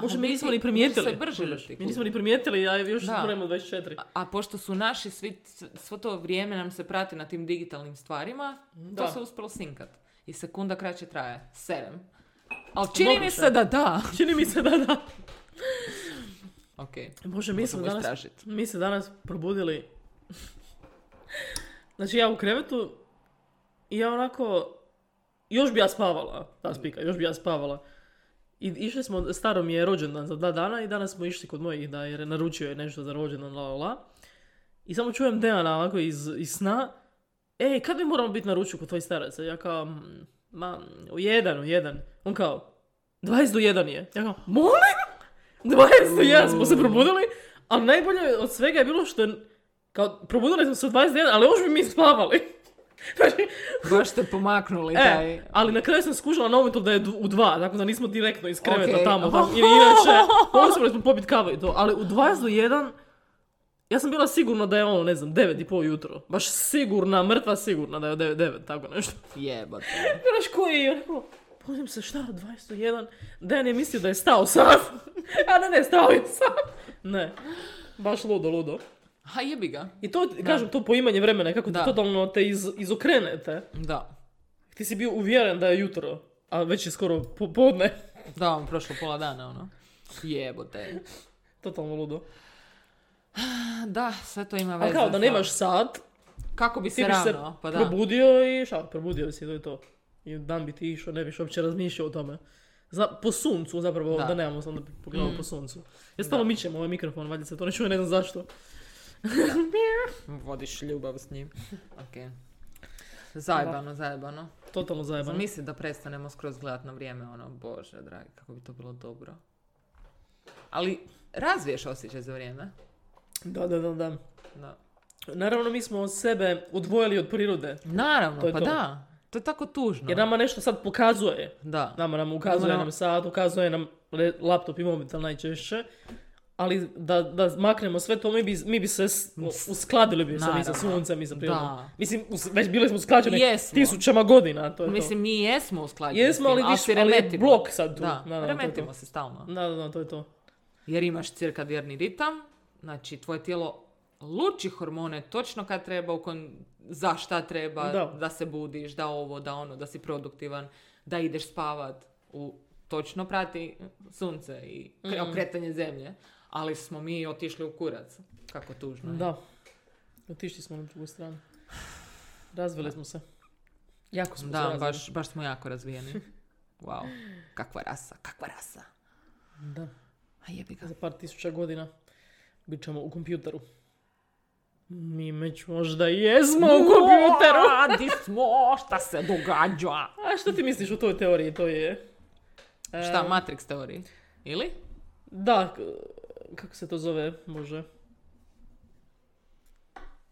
Možda mi nismo ni primijetili. se brže. Mi nismo ni primijetili, a još Da. brojimo 24. A, a pošto su naši svi, svo to vrijeme nam se prati na tim digitalnim stvarima, Da. to se uspjelo sinkat. I sekunda kraće traje. Sedam. Ali čini mi Moguće. se da da. Čini mi se da da. Ok. Bože, mi smo danas, mi se danas probudili. Znači ja u krevetu i ja onako, još bi ja spavala, ta spika, još bi ja spavala. I išli smo, staro mi je rođendan za dva dana i danas smo išli kod mojih da jer je naručio je nešto za rođendan, la la la. I samo čujem Dejana ovako iz, iz sna, ej, kad mi moramo biti na ručku kod tvojih staraca? Ja kao, "Mm, ma, u jedan, u jedan. On kao, 20 do 1 je. Ja kao, molim? 20 do 1 smo se probudili, ali najbolje od svega je bilo što je, kao, probudili smo se u 21, ali još bi mi spavali. Baš ste pomaknuli E, taj... ali na kraju sam skužila na momentu da je u dva, tako da nismo direktno iz kreveta Okej. tamo, tamo. Jer inače, osobno smo popit kavu i to, ali u 20 do 1, ja sam bila sigurna da je ono, ne znam, 9 i pol jutro. Baš sigurna, mrtva sigurna da je 9, 9 tako nešto. Jebote. Znaš koji je, pođem se šta, 20 do 1, Dejan je mislio da je stao sam. A ne, ne, stao je sam. Ne, baš ludo, ludo. Ha, jebi ga. I to, kažem, to poimanje vremena, kako ti Da. totalno te iz, izokrenete. Da. Ti si bio uvjeren da je jutro, a već je skoro popodne. Da, vam prošlo pola dana, ono. Jebote. Totalno ludo. Da, sve to ima A veze. kao da nemaš sat, Kako bi se bi se pa da. probudio i šta, probudio si, to je to. I dan bi ti išao, ne biš uopće razmišljao o tome. Zna, po suncu zapravo, da, Da. nemamo sam da pogledamo Mm. po suncu. Ja stalno mičem ovaj mikrofon, valjda se to ne čuje, ne znam zašto. Vodiš ljubav s njim. ok. Zajebano, zajebano. Totalno zajebano. Zamisli da prestanemo skroz gledat na vrijeme, ono, bože, dragi, kako bi to bilo dobro. Ali razviješ osjećaj za vrijeme. Da, da, da, da. Da. Naravno, mi smo sebe odvojili od prirode. Naravno, To pa to. da. To je tako tužno. Jer nama nešto sad pokazuje. Da. Nama nam ukazuje Nama- nam sat, ukazuje nam laptop i mobitel najčešće. Ali da, da maknemo sve to, mi bi, mi bi se uskladili bi se mi sa suncem i sa prirodom. Mislim, us- već bili smo usklađeni Jesmo. tisućama godina, to je Mislim, mi jesmo to. usklađeni Jesmo, ali, si ali je blok sad tu. Da, Da, da, to to. remetimo se stalno. Da, da, da, to je to. Jer imaš cirkadijerni ritam, znači tvoje tijelo luči hormone točno kad treba, u kon- za šta treba, Da. da. se budiš, da ovo, da ono, da si produktivan, da ideš spavat, u, točno prati sunce i Mm. okretanje zemlje, ali smo mi otišli u kurac. Kako tužno je. Da. Otišli smo na drugu stranu. Razvili smo se. Jako smo Da, baš, baš smo jako razvijeni. Wow, kakva rasa, kakva rasa. Da. A jebi ga. Za par tisuća godina bit ćemo u kompjuteru. Mi već možda jesmo u kompjuteru. Di smo, šta se događa? A što ti misliš o toj teoriji? To je... Šta, Matrix teoriji? Ili? Da, kako se to zove, može.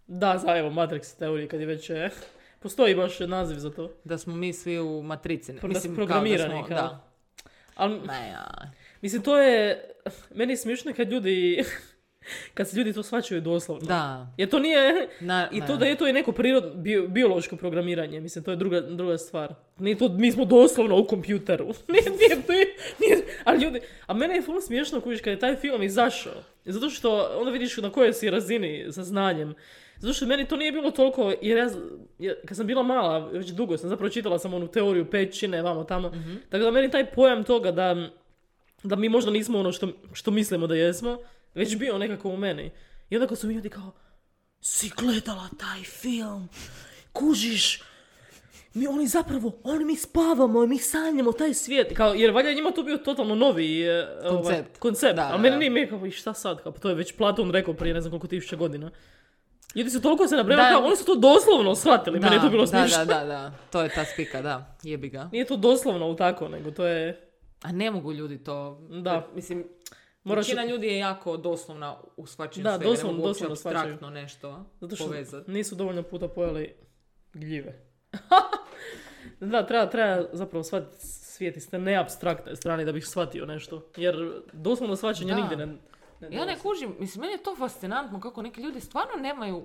Da, za evo, Matrix teorije, kad je već... e, Postoji baš naziv za to. Da smo mi svi u matrici. Da Mislim, smo kao da programirani, smo- kao. Da. Ali, Ne, ja. mislim, to je... Meni je smiješno kad ljudi... kad se ljudi to shvaćaju doslovno. Da. Jer to nije... Na, I to da je to i neko prirod, bio- biološko programiranje, mislim, to je druga, druga stvar. Nije to, mi smo doslovno u kompjuteru. nije, nije, nije, nije- ali ljudi, a mene je full smiješno kužiš kad je taj film izašao. Zato što onda vidiš na kojoj si razini sa znanjem. Zato što meni to nije bilo toliko, jer ja, kad sam bila mala, već dugo sam zapravo čitala sam onu teoriju pećine, vamo tamo. Tako da meni taj pojam toga da, da mi možda nismo ono što, što mislimo da jesmo, već bio nekako u meni. I onda kad su mi ljudi kao, si gledala taj film, kužiš, mi oni zapravo, oni mi spavamo, mi sanjamo taj svijet. Kao, jer valjda njima to bio totalno novi e, ovaj, Koncept. koncept. Da, a da, meni da. nije mi kao, i šta sad, kao, pa to je već Platon rekao prije ne znam koliko tisuća godina. Ljudi su toliko se nabrali, Da. kao, oni su to doslovno shvatili, meni je to bilo da, da, da, da. To je ta spika, da. Jebi ga. Nije to doslovno u tako, nego to je... A ne mogu ljudi to... Da. Mislim, Moraš- većina ljudi je jako doslovna u shvaćanju Da, svega. doslovno- ne doslovno abstraktno nešto Zato što povezati. nisu dovoljno puta pojeli gljive. da, treba, treba zapravo shvatiti svijet iz te neabstraktne strane da bih shvatio nešto. Jer doslovno shvaćanje Da. nigdje ne... ne Ja ne kužim, mislim, meni je to fascinantno kako neki ljudi stvarno nemaju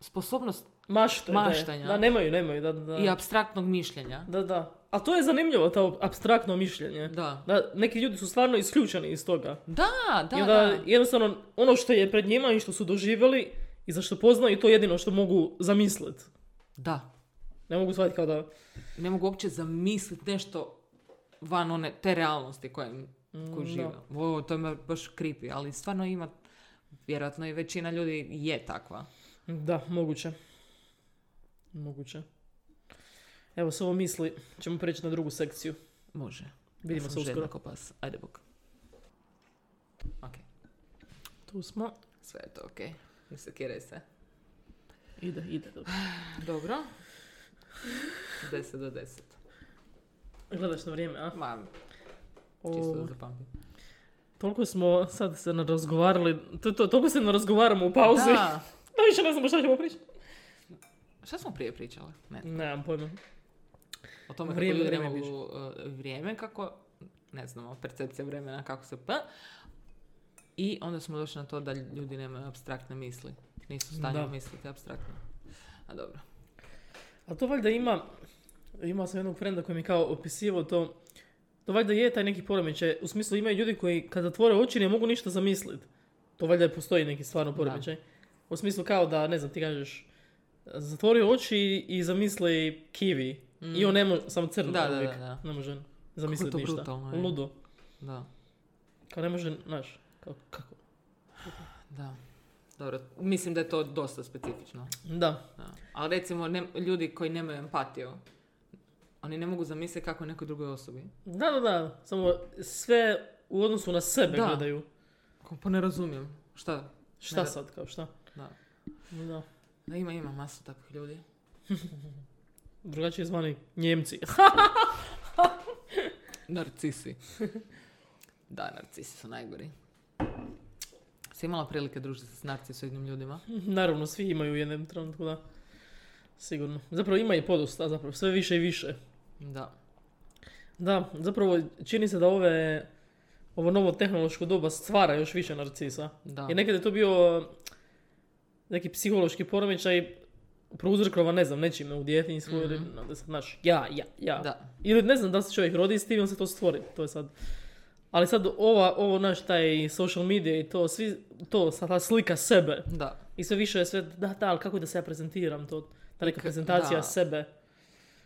sposobnost Mašte. Maštanja. Da, nemaju, nemaju, da, da. i abstraktnog mišljenja. Da, da. A to je zanimljivo, to abstraktno mišljenje. Da. Da, neki ljudi su stvarno isključeni iz toga. Da, da, I onda da. jednostavno ono što je pred njima i što su doživjeli i za što poznaju, to je jedino što mogu zamisliti. Da. Ne mogu shvatiti kao da... Ne mogu uopće zamisliti nešto van one, te realnosti koje, koju Mm, žive. O, to je baš creepy, ali stvarno ima, vjerojatno i većina ljudi je takva. Da, moguće. Moguće. Evo, s ovo misli ćemo preći na drugu sekciju. Može. Vidimo ja se uskoro. pas. Ajde, bok. Ok, Tu smo. sve je to ok. Ne sekiraj se. Ide, ide. Dobro. Dobro. 10 do 10. Gledaš na vrijeme, a? Ma, O, čisto da zapamtim. toliko smo sad se narazgovarali, to, to, toliko se narazgovaramo u pauzi. Da. Da više ne znamo šta ćemo pričati. Šta smo prije pričali? Ne. Nemam pojma. O tome kako ljudi vrijeme ne mogu uh, vrijeme, kako, ne znamo, percepcija vremena, kako se pa. I onda smo došli na to da ljudi nemaju abstraktne misli. Nisu u stanju Da. misliti abstraktno. A dobro. A to valjda ima, imao sam jednog frenda koji mi kao opisivao to, to valjda je taj neki poremećaj, u smislu imaju ljudi koji kad zatvore oči ne mogu ništa zamisliti. To valjda postoji neki stvarno poremećaj. U smislu kao da, ne znam, ti kažeš, zatvori oči i zamisli kiwi. I on ne može, samo crno Mm. Da, da, uvijek. da, da. Ne može zamisliti ništa. brutalno je. Ludo. Da. Kao ne može, znaš, kao, kako? Da. Dobro, mislim da je to dosta specifično. Da. Da. Ali recimo, ne- ljudi koji nemaju empatiju, oni ne mogu zamisliti kako je nekoj drugoj osobi. Da, da, da. Samo sve u odnosu na sebe Da. gledaju. Pa ne razumijem. Šta? Šta Ne- sad, kao šta? Da. Da. Da ima, ima masu takvih ljudi. Drugačije zvani Njemci. Narcisi. da, narcisi su najgori. Si imala prilike družiti se s narcisoidnim ljudima? Naravno, svi imaju u jednom trenutku, da. Sigurno. Zapravo ima i podosta, zapravo sve više i više. Da. Da, zapravo čini se da ove, ovo novo tehnološko doba stvara još više narcisa. Da. I nekad je to bio neki psihološki poremećaj prouzrokovan, ne znam, nečime u djetinjstvu ili, Mhm. znaš, ja, ja, ja. Da. Ili ne znam da se čovjek rodi s tim ili se to stvori. To je sad... Ali sad ova, ovo, naš, taj social media i to, svi, to, sad ta slika sebe. Da. I sve više je sve, da, da, ali kako da se ja prezentiram to? Ta neka ka- prezentacija da. sebe.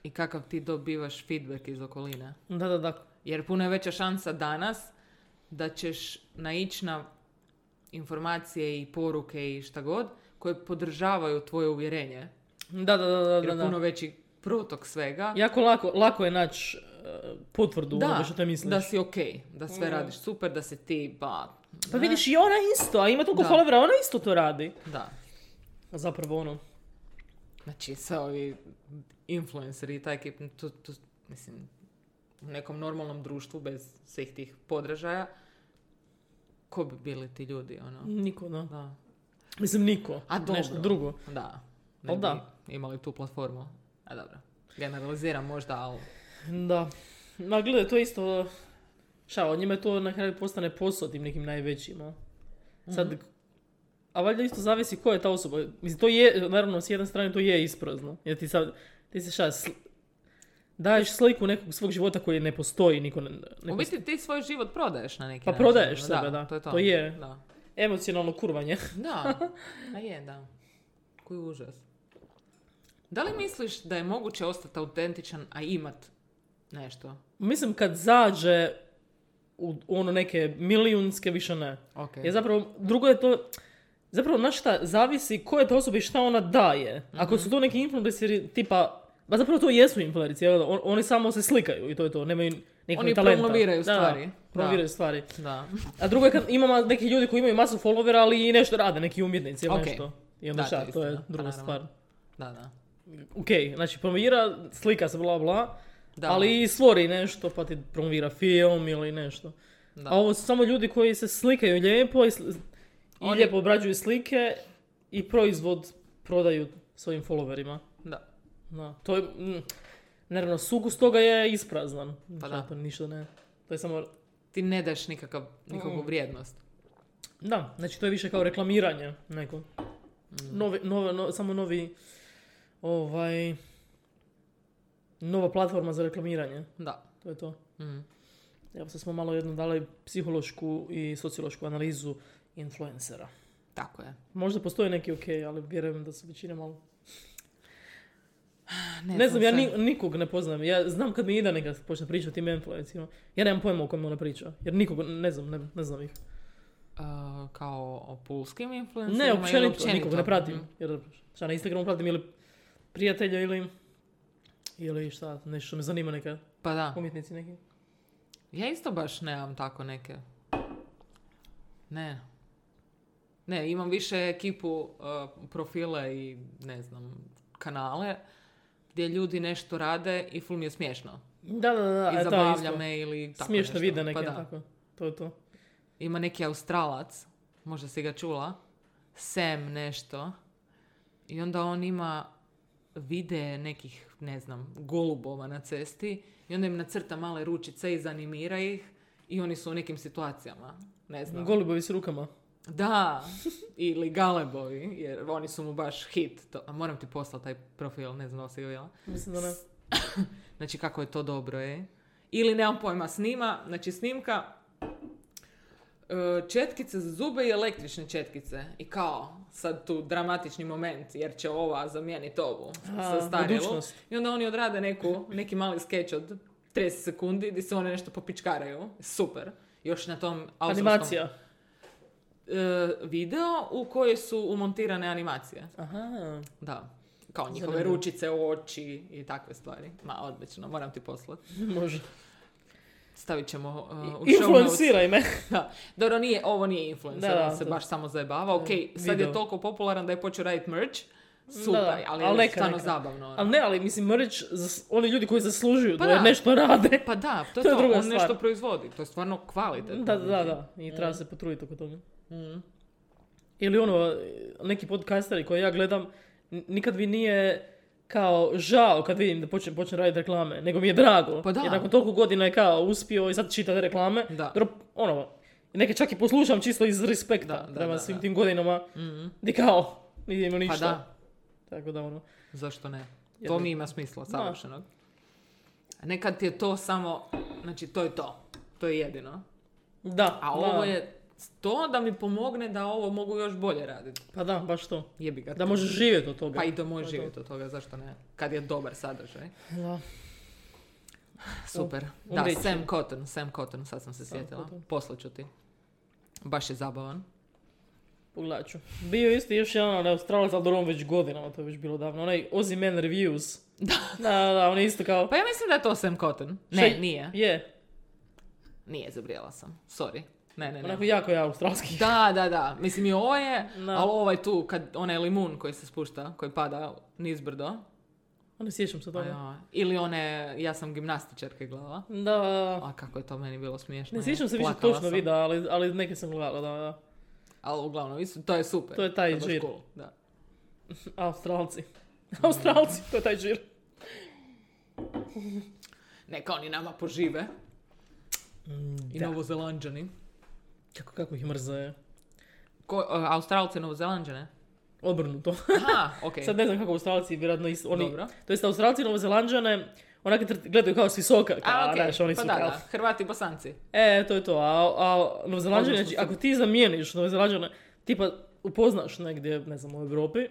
I kakav ti dobivaš feedback iz okoline. Da, da, da. Jer puno je veća šansa danas da ćeš naići na informacije i poruke i šta god koje podržavaju tvoje uvjerenje. Da, da, da, da, Jer da, puno veći protok svega. Jako lako, lako je naći uh, potvrdu da, onoga što te misliš. da si ok, da sve Mm. radiš super, da se ti, ba... Pa ne, vidiš i ona isto, a ima toliko followera, ona isto to radi. Da. A zapravo ono, Znači, sve ovi influenceri i taj ekip, to, to, mislim, u nekom normalnom društvu bez svih tih podražaja, ko bi bili ti ljudi, ono? niko, da. Da. Mislim, niko. A dobro. Nešto drugo. Da. Ne da. imali tu platformu. A dobro. Generaliziram možda, ali... Da. Ma gledaj, to je isto... Šta, njima to na kraju postane posao tim nekim najvećima. Sad, Mhm. a valjda isto zavisi ko je ta osoba. Mislim, to je, naravno, s jedne strane to je isprazno. Jer ti sad, ti se šta, sl- daješ sliku nekog svog života koji ne postoji, niko ne, ne U biti ti svoj život prodaješ na neki Pa način. prodaješ Da, sebe, da. To je to. To je. Da. Emocionalno kurvanje. Da. A je, da. Koji užas. Da li misliš da je moguće ostati autentičan, a imat nešto? Mislim, kad zađe u ono neke milijunske, više ne. Ok. Jer zapravo, drugo je to, zapravo, znaš šta, zavisi ko je ta osoba i šta ona daje. Ako su to neki influenceri tipa, ba zapravo to jesu influenceri, oni samo se slikaju i to je to, nemaju Oni talenta. promoviraju Da, da, stvari. promoviraju stvari. Da. A drugo je kad imamo neki ljudi koji imaju masu followera, ali i nešto rade, neki umjetnici ili Ok. nešto. I onda Da, šta, to je to je pa druga naravno. stvar. Da, da. Ok, znači promovira, slika se bla bla, Da. ali i stvori nešto pa ti promovira film ili nešto. Da. A ovo su samo ljudi koji se slikaju lijepo i, sl- i Oni- lijepo obrađuju slike i proizvod prodaju svojim followerima. Da. Da. To je, mm, naravno, sukus toga je ispraznan. Pa Šta da. To ništa ne. To je samo, Ti ne daš nikakav, nikakvu Mm. vrijednost. da, znači to je više kao reklamiranje neko. Mm. Novi, nove, no- samo novi, ovaj, nova platforma za reklamiranje. Da. To je to. Mm. Evo sad smo malo jednu dali psihološku i sociološku analizu influencera. Tako je. Možda postoje neki ok, ali vjerujem da su većina malo... Ne, Ne znam, ja ni, nikog ne poznam. Ja znam kad mi Ida neka počne pričati o tim influencima. Ja nemam pojma o kojima ona priča. Jer nikog, ne znam, ne, ne znam ih. A, kao o pulskim influencerima Ne, ili općenito, nikog ne pratim. Jer šta na Instagramu pratim ili prijatelja ili ili šta, nešto što me zanima neka Pa da. umjetnici neki. Ja isto baš nemam tako neke. Ne. Ne, imam više ekipu uh, profile i ne znam, kanale gdje ljudi nešto rade i ful mi je smiješno. Da, da, da, I e, zabavlja me ili tako Smiješne nešto. vide neke, Pa da. tako. To je to. Ima neki Australac, možda si ga čula, Sam nešto. I onda on ima vide nekih, ne znam, golubova na cesti i onda im nacrta male ručice i zanimira ih i oni su u nekim situacijama. Ne znam. Golubovi s rukama. Da, ili galebovi, jer oni su mu baš hit. To, a moram ti poslati taj profil, ne znam si ga vidjela. Mislim da ne. Znači kako je to dobro, je. Ili nemam pojma, snima, znači snimka e, četkice za zube i električne četkice. I kao, sad tu dramatični moment, jer će ova zamijeniti ovu sa starilu. I onda oni odrade neku, neki mali skeč od 30 sekundi gdje se one nešto popičkaraju. Super. Još na tom autorskom Animacija. E, video u kojoj su umontirane animacije. Aha. Da. Kao njihove Zanimljivo. ručice, oči i takve stvari. Ma, odlično, moram ti poslati. Može. Stavit ćemo uh, u. Influenciraj me. Da. Dobro, nije, ovo nije influencer, Da, da, on se baš samo zajebava. Ok, sad video. je toliko popularan da je počeo raditi merch. Super, Da, da, ali, ali je neka, stvarno neka. zabavno. ono. Ali ne, ali mislim, mreć, zas- oni ljudi koji zaslužuju Pa da, da. nešto rade. Pa da, to je To je to, druga on stvar. nešto proizvodi. To je stvarno kvalitetno. Da, da, da, da. I treba se potruditi oko toga. Mm. Ili ono, neki podcasteri koje ja gledam, n- nikad mi nije kao žao kad vidim da počne, počne raditi reklame, nego mi je drago. Pa da. Jer nakon toliko godina je kao uspio i sad čita te reklame. Da. Dobro, ono, neke čak i poslušam čisto iz respekta Da, da, prema da, svim da. tim godinama. Mhm. Di kao, nije ništa. Pa da, Tako da ono. zašto ne? Jer To mi ima smisla, savršenog. Nekad ti je to samo, znači to je to. To je jedino. Da, A da. ovo je to da mi pomogne da ovo mogu još bolje raditi. Pa da, baš to. Jebi ga. Da možeš živjeti od toga. Pa i da može To je to. živjeti od toga, zašto ne? Kad je dobar sadržaj. Da. Super. U- Da. Sam Cotton, Sam Cotton, sad sam se sjetila. Cotton. Poslat ću ti. Baš je zabavan. Pogledat ću. Bio isto još jedan onaj Australac, ali dobro već godinama, to je već bilo davno. Onaj Ozzy Man Reviews. Da. Da, da, on je isto kao... Pa ja mislim da je to Sam Cotton. Ne, nije. Je, Nije, zabrijala sam. Sorry. Ne, ne, ne. onako jako je australski. Da, da, da. Mislim i ovo je, Da. ali ovaj tu, kad onaj limun koji se spušta, koji pada nizbrdo. Ne sjećam se toga. ja, Ili one, ja sam gimnastičarke glava. Da, A kako je to meni bilo smiješno. ne sjećam se više točno videa, ali, ali neke sam gledala, da, da. Ali uglavnom, to je super. To je taj baš žir. cool, Da. Australci. Australci, to je taj žir. Neka oni nama požive. I da. novozelanđani. Kako, kako ih mrze. Ko, uh, Australce, novozelanđane? Obrnuto. Aha, okej. Sad ne znam kako Australci, vjerojatno isto. Oni, Dobro. to jest Australci i Novozelanđane, onako tr- gledaju kao s visoka. Kao, A, znaš, oni pa su da, kao, da, Hrvati i Bosanci. E, to je to. A, a Novozelanđani, Odnosno znači, ako ti zamijeniš Novozelanđane, tipa upoznaš negdje, ne znam, u Europi,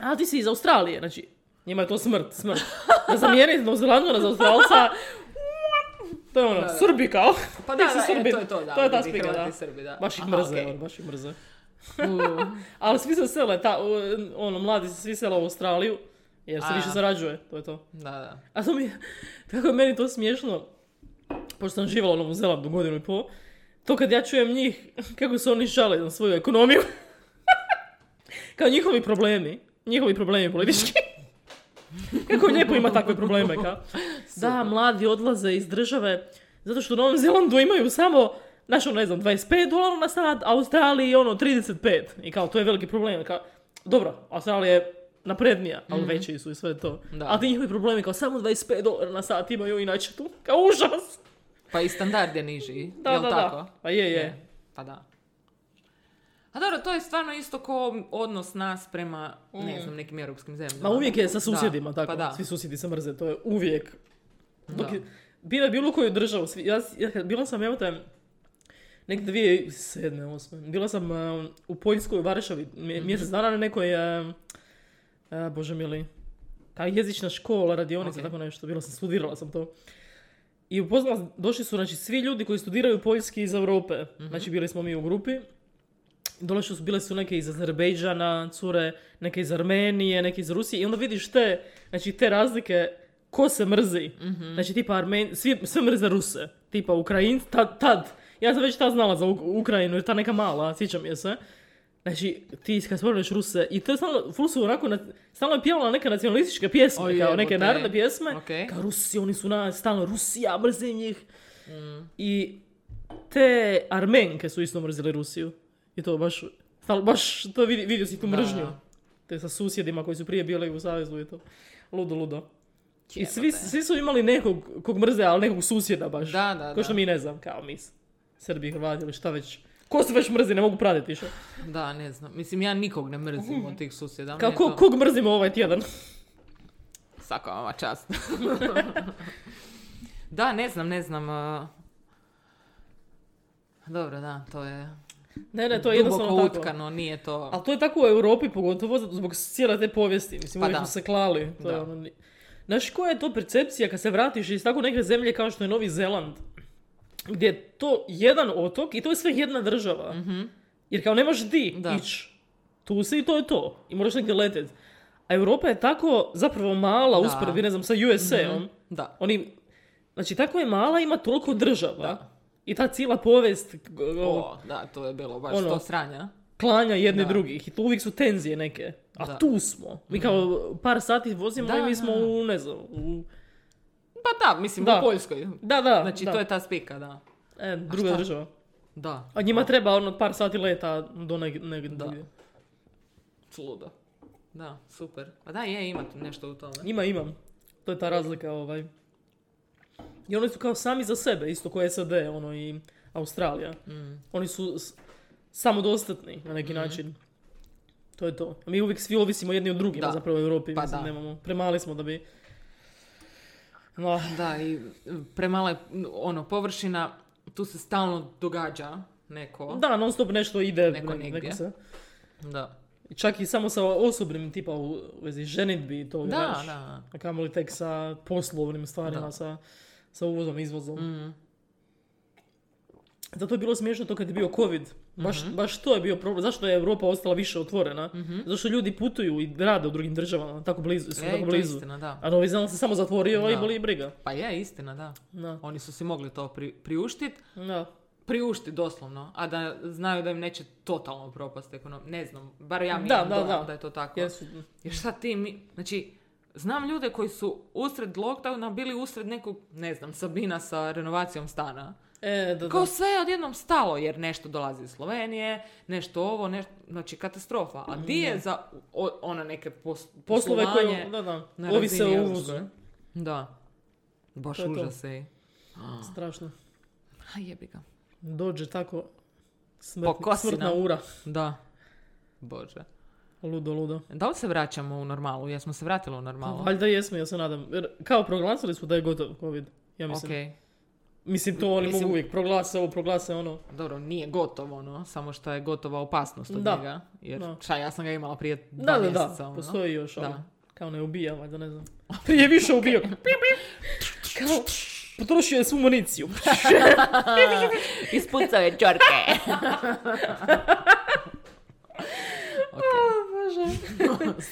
a ti si iz Australije, znači, njima je to smrt, smrt. Da zamijeni Novozelanđana za Australca, to je ono, Da, da. Srbi kao. Pa da, da, e, Srbin. to je to, da. To je ta spiga, Hrvati da. Srbi, da. Baš ih mrze, ono, baš ih mrze. Ali svi se sele, ta, ono, mladi se svi sele u Australiju, jer se A. više zarađuje, to je to. Da, da. A to mi je, kako je meni to smiješno, pošto sam živala u Novom Zelandu godinu i pol, to kad ja čujem njih, kako se oni žale na svoju ekonomiju, kao njihovi problemi, njihovi problemi politički. kako lijepo ima takve probleme, kao. Da, mladi odlaze iz države, zato što u Novom Zelandu imaju samo, ono, ne znam, 25 dolara na sat, a u Australiji ono 35. I kao, to je veliki problem. Kao, dobro, Australija je naprednija, ali veći su i sve to. Da. A ti njihovi problemi kao samo 25 dolara na sat imaju inače tu. Kao užas. Pa i standard je niži, Da, jel da, tako? da. Pa je, je. Pa da. A dobro, to je stvarno isto ko odnos nas prema, ne znam, nekim europskim zemljama. Ma uvijek je sa Da, susjedima, tako. Pa da. Svi susjedi se mrze, to je uvijek. Dok je, bila je bilo koju državu, ja, ja, bila sam, evo te, nek 2007. osme. Bila sam uh, u Poljskoj, u Varšavi, Mhm. mjesec dana na nekoj, uh, uh, bože mili, kao jezična škola, radionica, Ok. tako nešto. Bila sam, studirala sam to. I upoznala, došli su znači, svi ljudi koji studiraju poljski iz Europe. Mhm. Znači bili smo mi u grupi. Došli su, bile su neke iz Azerbejdžana, cure, neke iz Armenije, neke iz Rusije. I onda vidiš te, znači te razlike, ko se mrzi. Mhm. Znači tipa Armen, svi, sve mrze Ruse. Tipa Ukrajinci, tad, tad. Ja sam već tad znala za Uk- Ukrajinu, jer ta neka mala, sjećam je se. Znači, ti kad spomeneš Ruse, i to je stalno, ful su onako, na, stalno je pjevala neke nacionalističke pjesme, O, kao neke narodne pjesme. Ok. Kao Rusi, oni su na, stalno Rusija, mrzim njih. Mm. I te Armenke su isto mrzile Rusiju. I to baš, stalno, baš, to vidi, vidio si tu Da. mržnju. Te sa susjedima koji su prije bili u Savezu i to. Ludo, ludo. I svi, svi su imali nekog kog mrze, ali nekog susjeda baš. Da, da, Ko što da. mi ne znam, kao mi Srbi, Hrvati ili šta već. Ko se već mrzi, ne mogu pratiti više. Da, ne znam. Mislim, ja nikog ne mrzim od tih susjeda. Kao Meni je ko, to- kog mrzimo ovaj tjedan? Svaka vama čast. da, ne znam, ne znam. uh, Dobro, da, to je Ne, ne, to je jednostavno tako. utkano, nije to... Ali to je tako u Europi pogotovo zbog cijele te povijesti. Mislim, Pa uvijek da. su se klali. To je Da. ono, ni- Znaš koja je to percepcija kad se vratiš iz tako neke zemlje kao što je Novi Zeland? Gdje je to jedan otok i to je sve jedna država. Jer kao nemaš di Mhm. Da. ić. Tu si i to je to. I moraš negdje letet. A Europa je tako zapravo mala usporedbi, ne znam, sa USA-om. Da. Oni, znači tako je mala, ima toliko država. Da. I ta cijela povijest g- o, O, da, to je bilo baš Ono. to sranja. Klanja jedne Da. drugih. I tu uvijek su tenzije neke. A Da. tu smo. Mi kao par sati vozimo Da, i mi smo u, ne znam, u... Pa da, mislim, Da. u Poljskoj. Da, da. Znači, to je ta spika, da. E, druga država. Da. A njima treba ono par sati leta do negdje neg Da. Da, super. Pa da, je, ima tu nešto u tome. Njima imam. To je ta razlika, ovaj. I oni su kao sami za sebe, isto kao SAD, ono i Australija. Mm. Oni su samodostatni na neki Mhm. način. To je to. A mi uvijek svi ovisimo jedni od drugima Da. zapravo u Europi. Pa mislim, da. nemamo. Premali smo da bi... No, Da, i premala je, ono, površina, tu se stalno događa neko. Da, non stop nešto ide. Neko ne- negdje. neko se. Da. Čak i samo sa osobnim tipa u vezi ženitbi i toga, Da, da. A kamoli tek sa poslovnim stvarima, Da. sa, sa uvozom, izvozom. Mm. Zato je bilo smiješno to kad je bio covid. Baš, Mhm. baš to je bio problem. Zašto je Europa ostala više otvorena? Zato što ljudi putuju i rade u drugim državama, tako blizu, su E, tako blizu. istina, da. A Novi Zeland se samo zatvorio i Da. boli ih briga. Pa je, istina, da. Da, Oni su si mogli to pri, priuštiti. da. Priušti doslovno, a da znaju da im neće totalno propast ekonomija. Ne znam, bar ja mi Da, da. da je to tako. Jesu. Jer šta ti mi, znači, znam ljude koji su usred lockdowna bili usred nekog, ne znam, Sabina sa renovacijom stana. E, da, Kao da. sve je odjednom stalo, jer nešto dolazi iz Slovenije, nešto ovo, nešto, znači katastrofa. A di je za o, ona neke pos, Poslove koje, da, da, na ovise o uvozu. Da. Baš To je to. užas ej. Strašno. A jebi ga. Dođe tako smrt, Pokosi smrtna ura. Da. Bože. Ludo, ludo. Da li se vraćamo u normalu? Jesmo se vratili u normalu? Valjda jesmo, ja se nadam. Jer kao proglasili su da je gotov covid. Ja mislim. Ok. Mislim, to oni Mislim- mogu uvijek proglase ovo, proglase ono. Dobro, nije gotovo ono, samo što je gotova opasnost od Da. njega. Jer Da. šta, ja sam ga imala prije dva Da, da, da, mjeseca. ono. postoji još, Da. kao ne ubija, valjda ne znam. Prije više ubio. kao, potrošio je svu municiju. Ispucao je čorke. ok. Bože.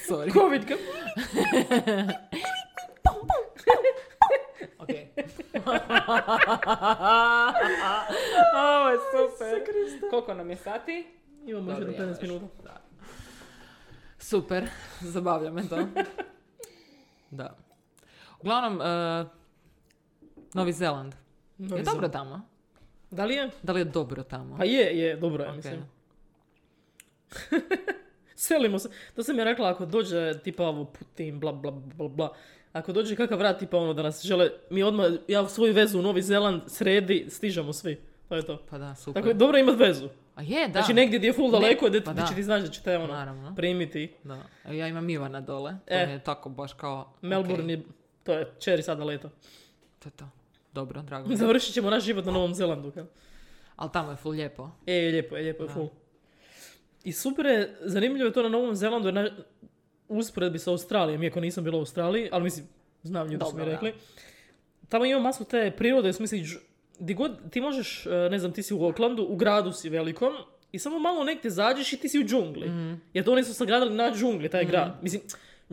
Sorry. Covid, kao, Ok. Ovo je super. Koliko nam je sati? imamo još jedno ja 15 još. minuta. Super, zabavlja me to. da. Uglavnom, uh, Novi Zeland. Novi je dobro tamo? Da li je? Da li je dobro tamo? Pa je, je, dobro je, Ok. mislim. Selimo se. To sam je rekla, ako dođe tipa ovo Putin, bla bla bla bla. Ako dođe kakav rat tipa ono da nas žele, mi odmah, ja svoju vezu u Novi Zeland sredi, stižemo svi. To je to. Pa da, super. Tako je dobro imat vezu. A je, da. Znači negdje gdje je full daleko, gdje, pa gdje da. će ti znaš da će te ono Naravno. primiti. Da. A Ja imam Ivana dole. To E. mi je tako baš kao... Melbourne je, to je čeri sada leta. To je to. Dobro, drago. mi. Završit ćemo naš život na Novom Zelandu. Kao. Ali tamo je full lijepo. E, lijepo je, lijepo je full. I super je, zanimljivo je to na Novom Zelandu, jer na, usporedbi sa Australijom, iako nisam bila u Australiji, ali mislim, znam ljudi su mi rekli. Tamo ima masu te prirode, u smisli, di god ti možeš, e, ne znam, ti si u Aucklandu, u gradu si velikom, i samo malo negdje zađeš i ti si u džungli. Mhm. Jer to oni su sagradili na džungli, taj grad. Mislim,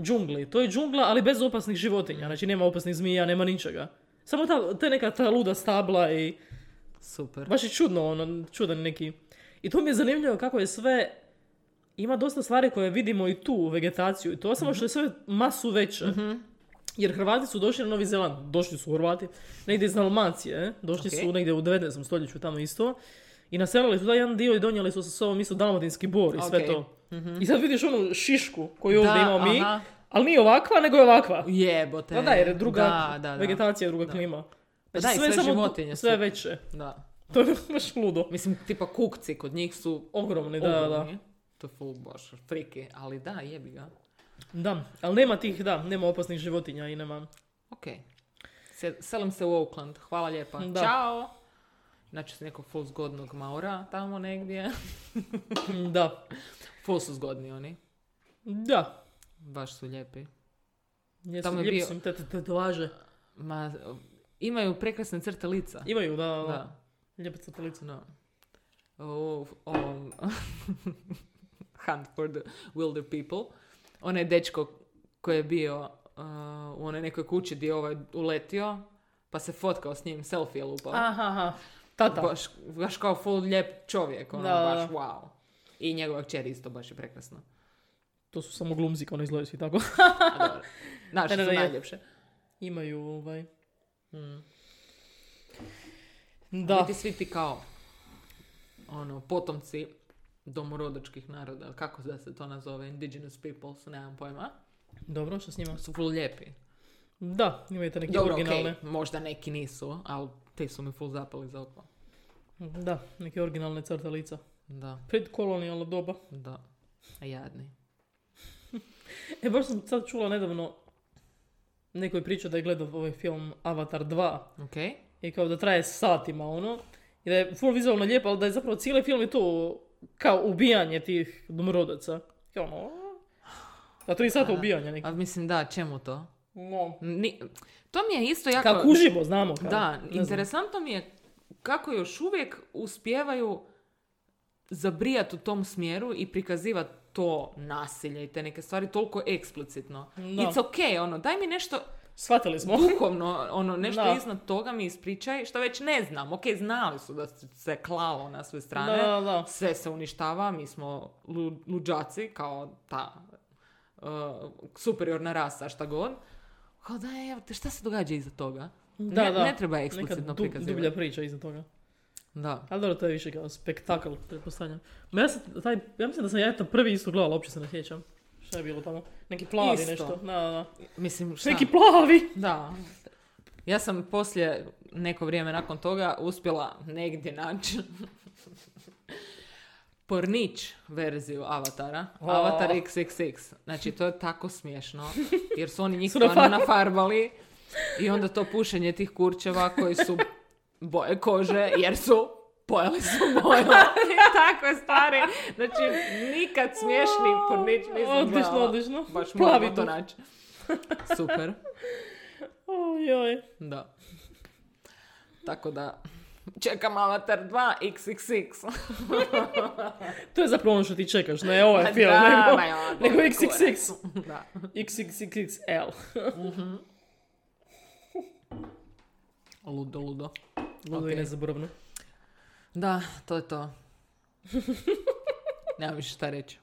džungli. To je džungla, ali bez opasnih životinja. Znači, nema opasnih zmija, nema ničega. Samo ta, te neka ta luda stabla i... Super. Baš je čudno, ono, čudan neki. I to mi je zanimljivo kako je sve... Ima dosta stvari koje vidimo i tu u vegetaciju i to, samo što je sve masu veće. Jer Hrvati su došli na Novi Zeland, došli su Hrvati, negdje iz Dalmacije, eh? došli su negdje u 19. stoljeću tamo isto. I naselili su taj jedan dio i donijeli su sa sobom isto dalmatinski bor i sve Ok. to. I sad vidiš onu šišku koju ovdje Da, imamo mi, aha. ali nije ovakva, nego je ovakva. Jebote. Da, da, jer je druga Da, da, da. vegetacija, druga Da. klima. Pa Znači, da, sve samo životinje su- Sve veće. Da. To je baš ludo. Mislim, tipa kukci kod njih su Ogromni, da, da. To je full baš friki, ali da, jebi ga. Da, ali nema tih, da, nema opasnih životinja i nema... Ok. Se- Selim se u Oakland. Hvala lijepa. Da. Ćao. Znači se nekog full zgodnog Maura tamo negdje. Da, Full su zgodni oni. da. Baš su lijepi. Jesu, Tamo je lijepi bio- su tetovaže. Ma, imaju prekrasne crte lica. Imaju, da, da, da. Da. Lijepe crtelice. No. O, ovom Hunt for the Wilder People. Onaj dečko koji je bio uh, u onoj nekoj kući gdje je ovaj uletio, pa se fotkao s njim, selfie je lupao. Aha, aha. Tata. Baš, baš kao full lijep čovjek, ono, Da, baš wow. I njegova kćer isto baš je prekrasna. To su samo glumci, kao ne izgledaju svi tako. A dobro. Ne, su najljepše. Imaju, ovaj... Mm. Da. Biti svi ti kao ono, potomci domorodačkih naroda, kako da se to nazove, indigenous peoples, nemam pojma, Dobro, što s njima? su full lijepi. Da, imaju te neke Dobro, originalne. okej, možda neki nisu, ali te su mi full zapali za oko. Da, neke originalne crtelica. Da, Pred kolonijalno doba. da. A jadni. E, baš sam sad čula nedavno neko je pričao da je gledao ovaj film Avatar 2 Ok? i kao da traje satima ono i da je full vizualno lijepo, ali da je zapravo cijeli film je to kao ubijanje tih domorodaca. Kao ono, da tri sata A, ubijanja neki. A mislim, da, čemu to? No. Ni, to mi je isto jako... Kao kužimo, znamo. Kao, Da, ne znam. interesantno mi je kako još uvijek uspijevaju zabrijati u tom smjeru i prikazivati to nasilje i te neke stvari toliko eksplicitno. Da. It's ok, ono, daj mi nešto Shvatili smo. duhovno, ono, nešto Da. iznad toga mi ispričaj, što već ne znam. Ok, znali su da se klalo na sve strane, Da, da, da. sve se uništava, mi smo lu, luđaci, kao ta uh, superiorna rasa, šta god. Kao da, evo te, šta se događa iza toga? Da, ne, da. ne treba eksplicitno du- prikazivati. dublja priča iza toga. Da. Ali dobro, to je više kao spektakl, pretpostavljam. Ma ja, sam, taj, ja mislim da sam ja to prvi isto gledala, uopće se ne sjećam. Šta je bilo tamo? Neki plavi Isto. nešto. Da, da, da. Mislim, šta? Neki plavi! Da. Ja sam poslije neko vrijeme nakon toga uspjela negdje naći pornić verziju Avatara. O. Avatar XXX. Znači, to je tako smiješno. Jer su oni njih stvarno nafarbali. I onda to pušenje tih kurčeva koji su boje kože, jer su pojeli su boju. I takve stvari. Znači, nikad smiješni pornić nisam Odlično, gledala. odlično. Baš Plavi moramo to naći. Super. Ojoj. Da. Tako da, čekam Avatar 2 XXX. To je zapravo ono što ti čekaš, ne ovaj film, da, nego, ma ja, nego XXX. Da. XXXL. Ludo, ludo. Ludo i Ok. nezaboravno. Da, to je to. Nemam više šta reći.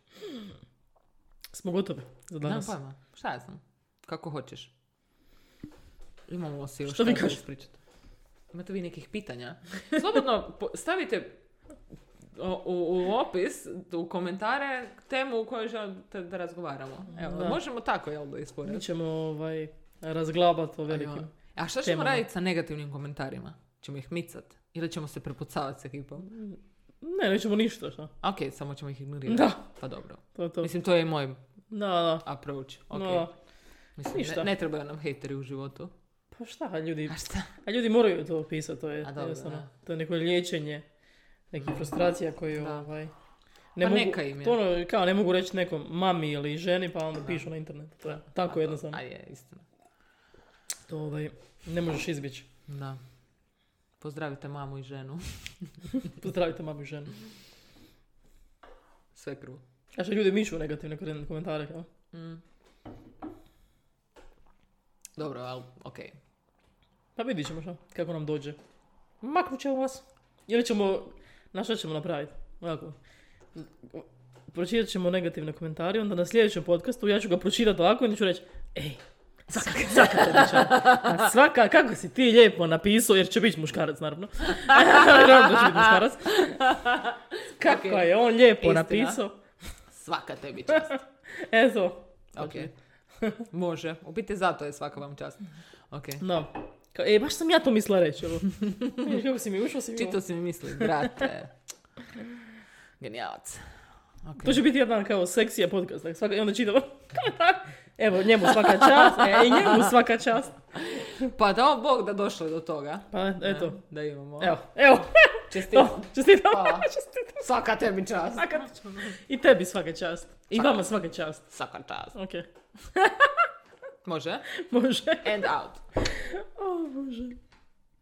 Smo gotovi za Nemam danas. pojma. Šta ja znam? Kako hoćeš. Imamo si još Što vi šta za kažete? ispričati. Imate vi nekih pitanja? Slobodno stavite u, u opis, u komentare, temu u kojoj želite da razgovaramo. Evo, Da. možemo tako, jel da Mi isporediti? ćemo ovaj, razglabati o velikim. A šta ćemo temama. raditi sa negativnim komentarima? Ćemo ih micat? Ili ćemo se prepucavati s ekipom? Ne, nećemo ništa, šta? Ok, samo ćemo ih ignorirati. Da, Pa dobro. to to. Mislim, to je moj Da, da. approach. Ok. No, Mislim, ništa. ne, ne trebaju nam hejteri u životu. pa šta, a ljudi, A šta? a ljudi moraju to pisati, to je A dobro, jednostavno. da. To je neko liječenje nekih frustracija koje Da. ovaj, Ne Pa mogu, neka im je. To ono, kao ne mogu reći nekom mami ili ženi, pa onda pišu na internetu. To je tako jednostavno. A je, istina. To ovaj, ne možeš izbjeći. Da. Pozdravite mamu i ženu. Pozdravite mamu i ženu. Sve kruvo. A što ljudi mišu negativne komentare, kao? Mm. Dobro, ali okej. Pa vidit ćemo što, kako nam dođe. Maknut ćemo vas. Ili ćemo, na što ćemo napraviti? Ovako. Pročitat ćemo negativne komentare, onda na sljedećem podcastu ja ću ga pročitati ovako i onda ću reći, ej, svaka, svaka kako si ti lijepo napisao, jer će biti muškarac, naravno. Naravno će biti muškarac. Kako Ok. je on lijepo Istina. napisao. Svaka tebi čast. Eto. ok. Može. U biti zato je svaka vam čast. Ok. No. E, baš sam ja to mislila reći, kako si mi ušao, si mi Čito si mi misli, brate. Genijalac. Ok. To će biti jedan kao seksija podcast, svaka, i onda čitamo komentar. Evo, njemu svaka čast, e, i njemu svaka čast. Pa dao Bog da došlo do toga. Pa, eto, Da imamo. evo, evo, Čestitam. to, čestitam, Hvala. čestitam. Svaka tebi čast. Svaka, I tebi svaka čast. I vama svaka čast. Svaka čast. Ok, Može? može. And out. O, Bože.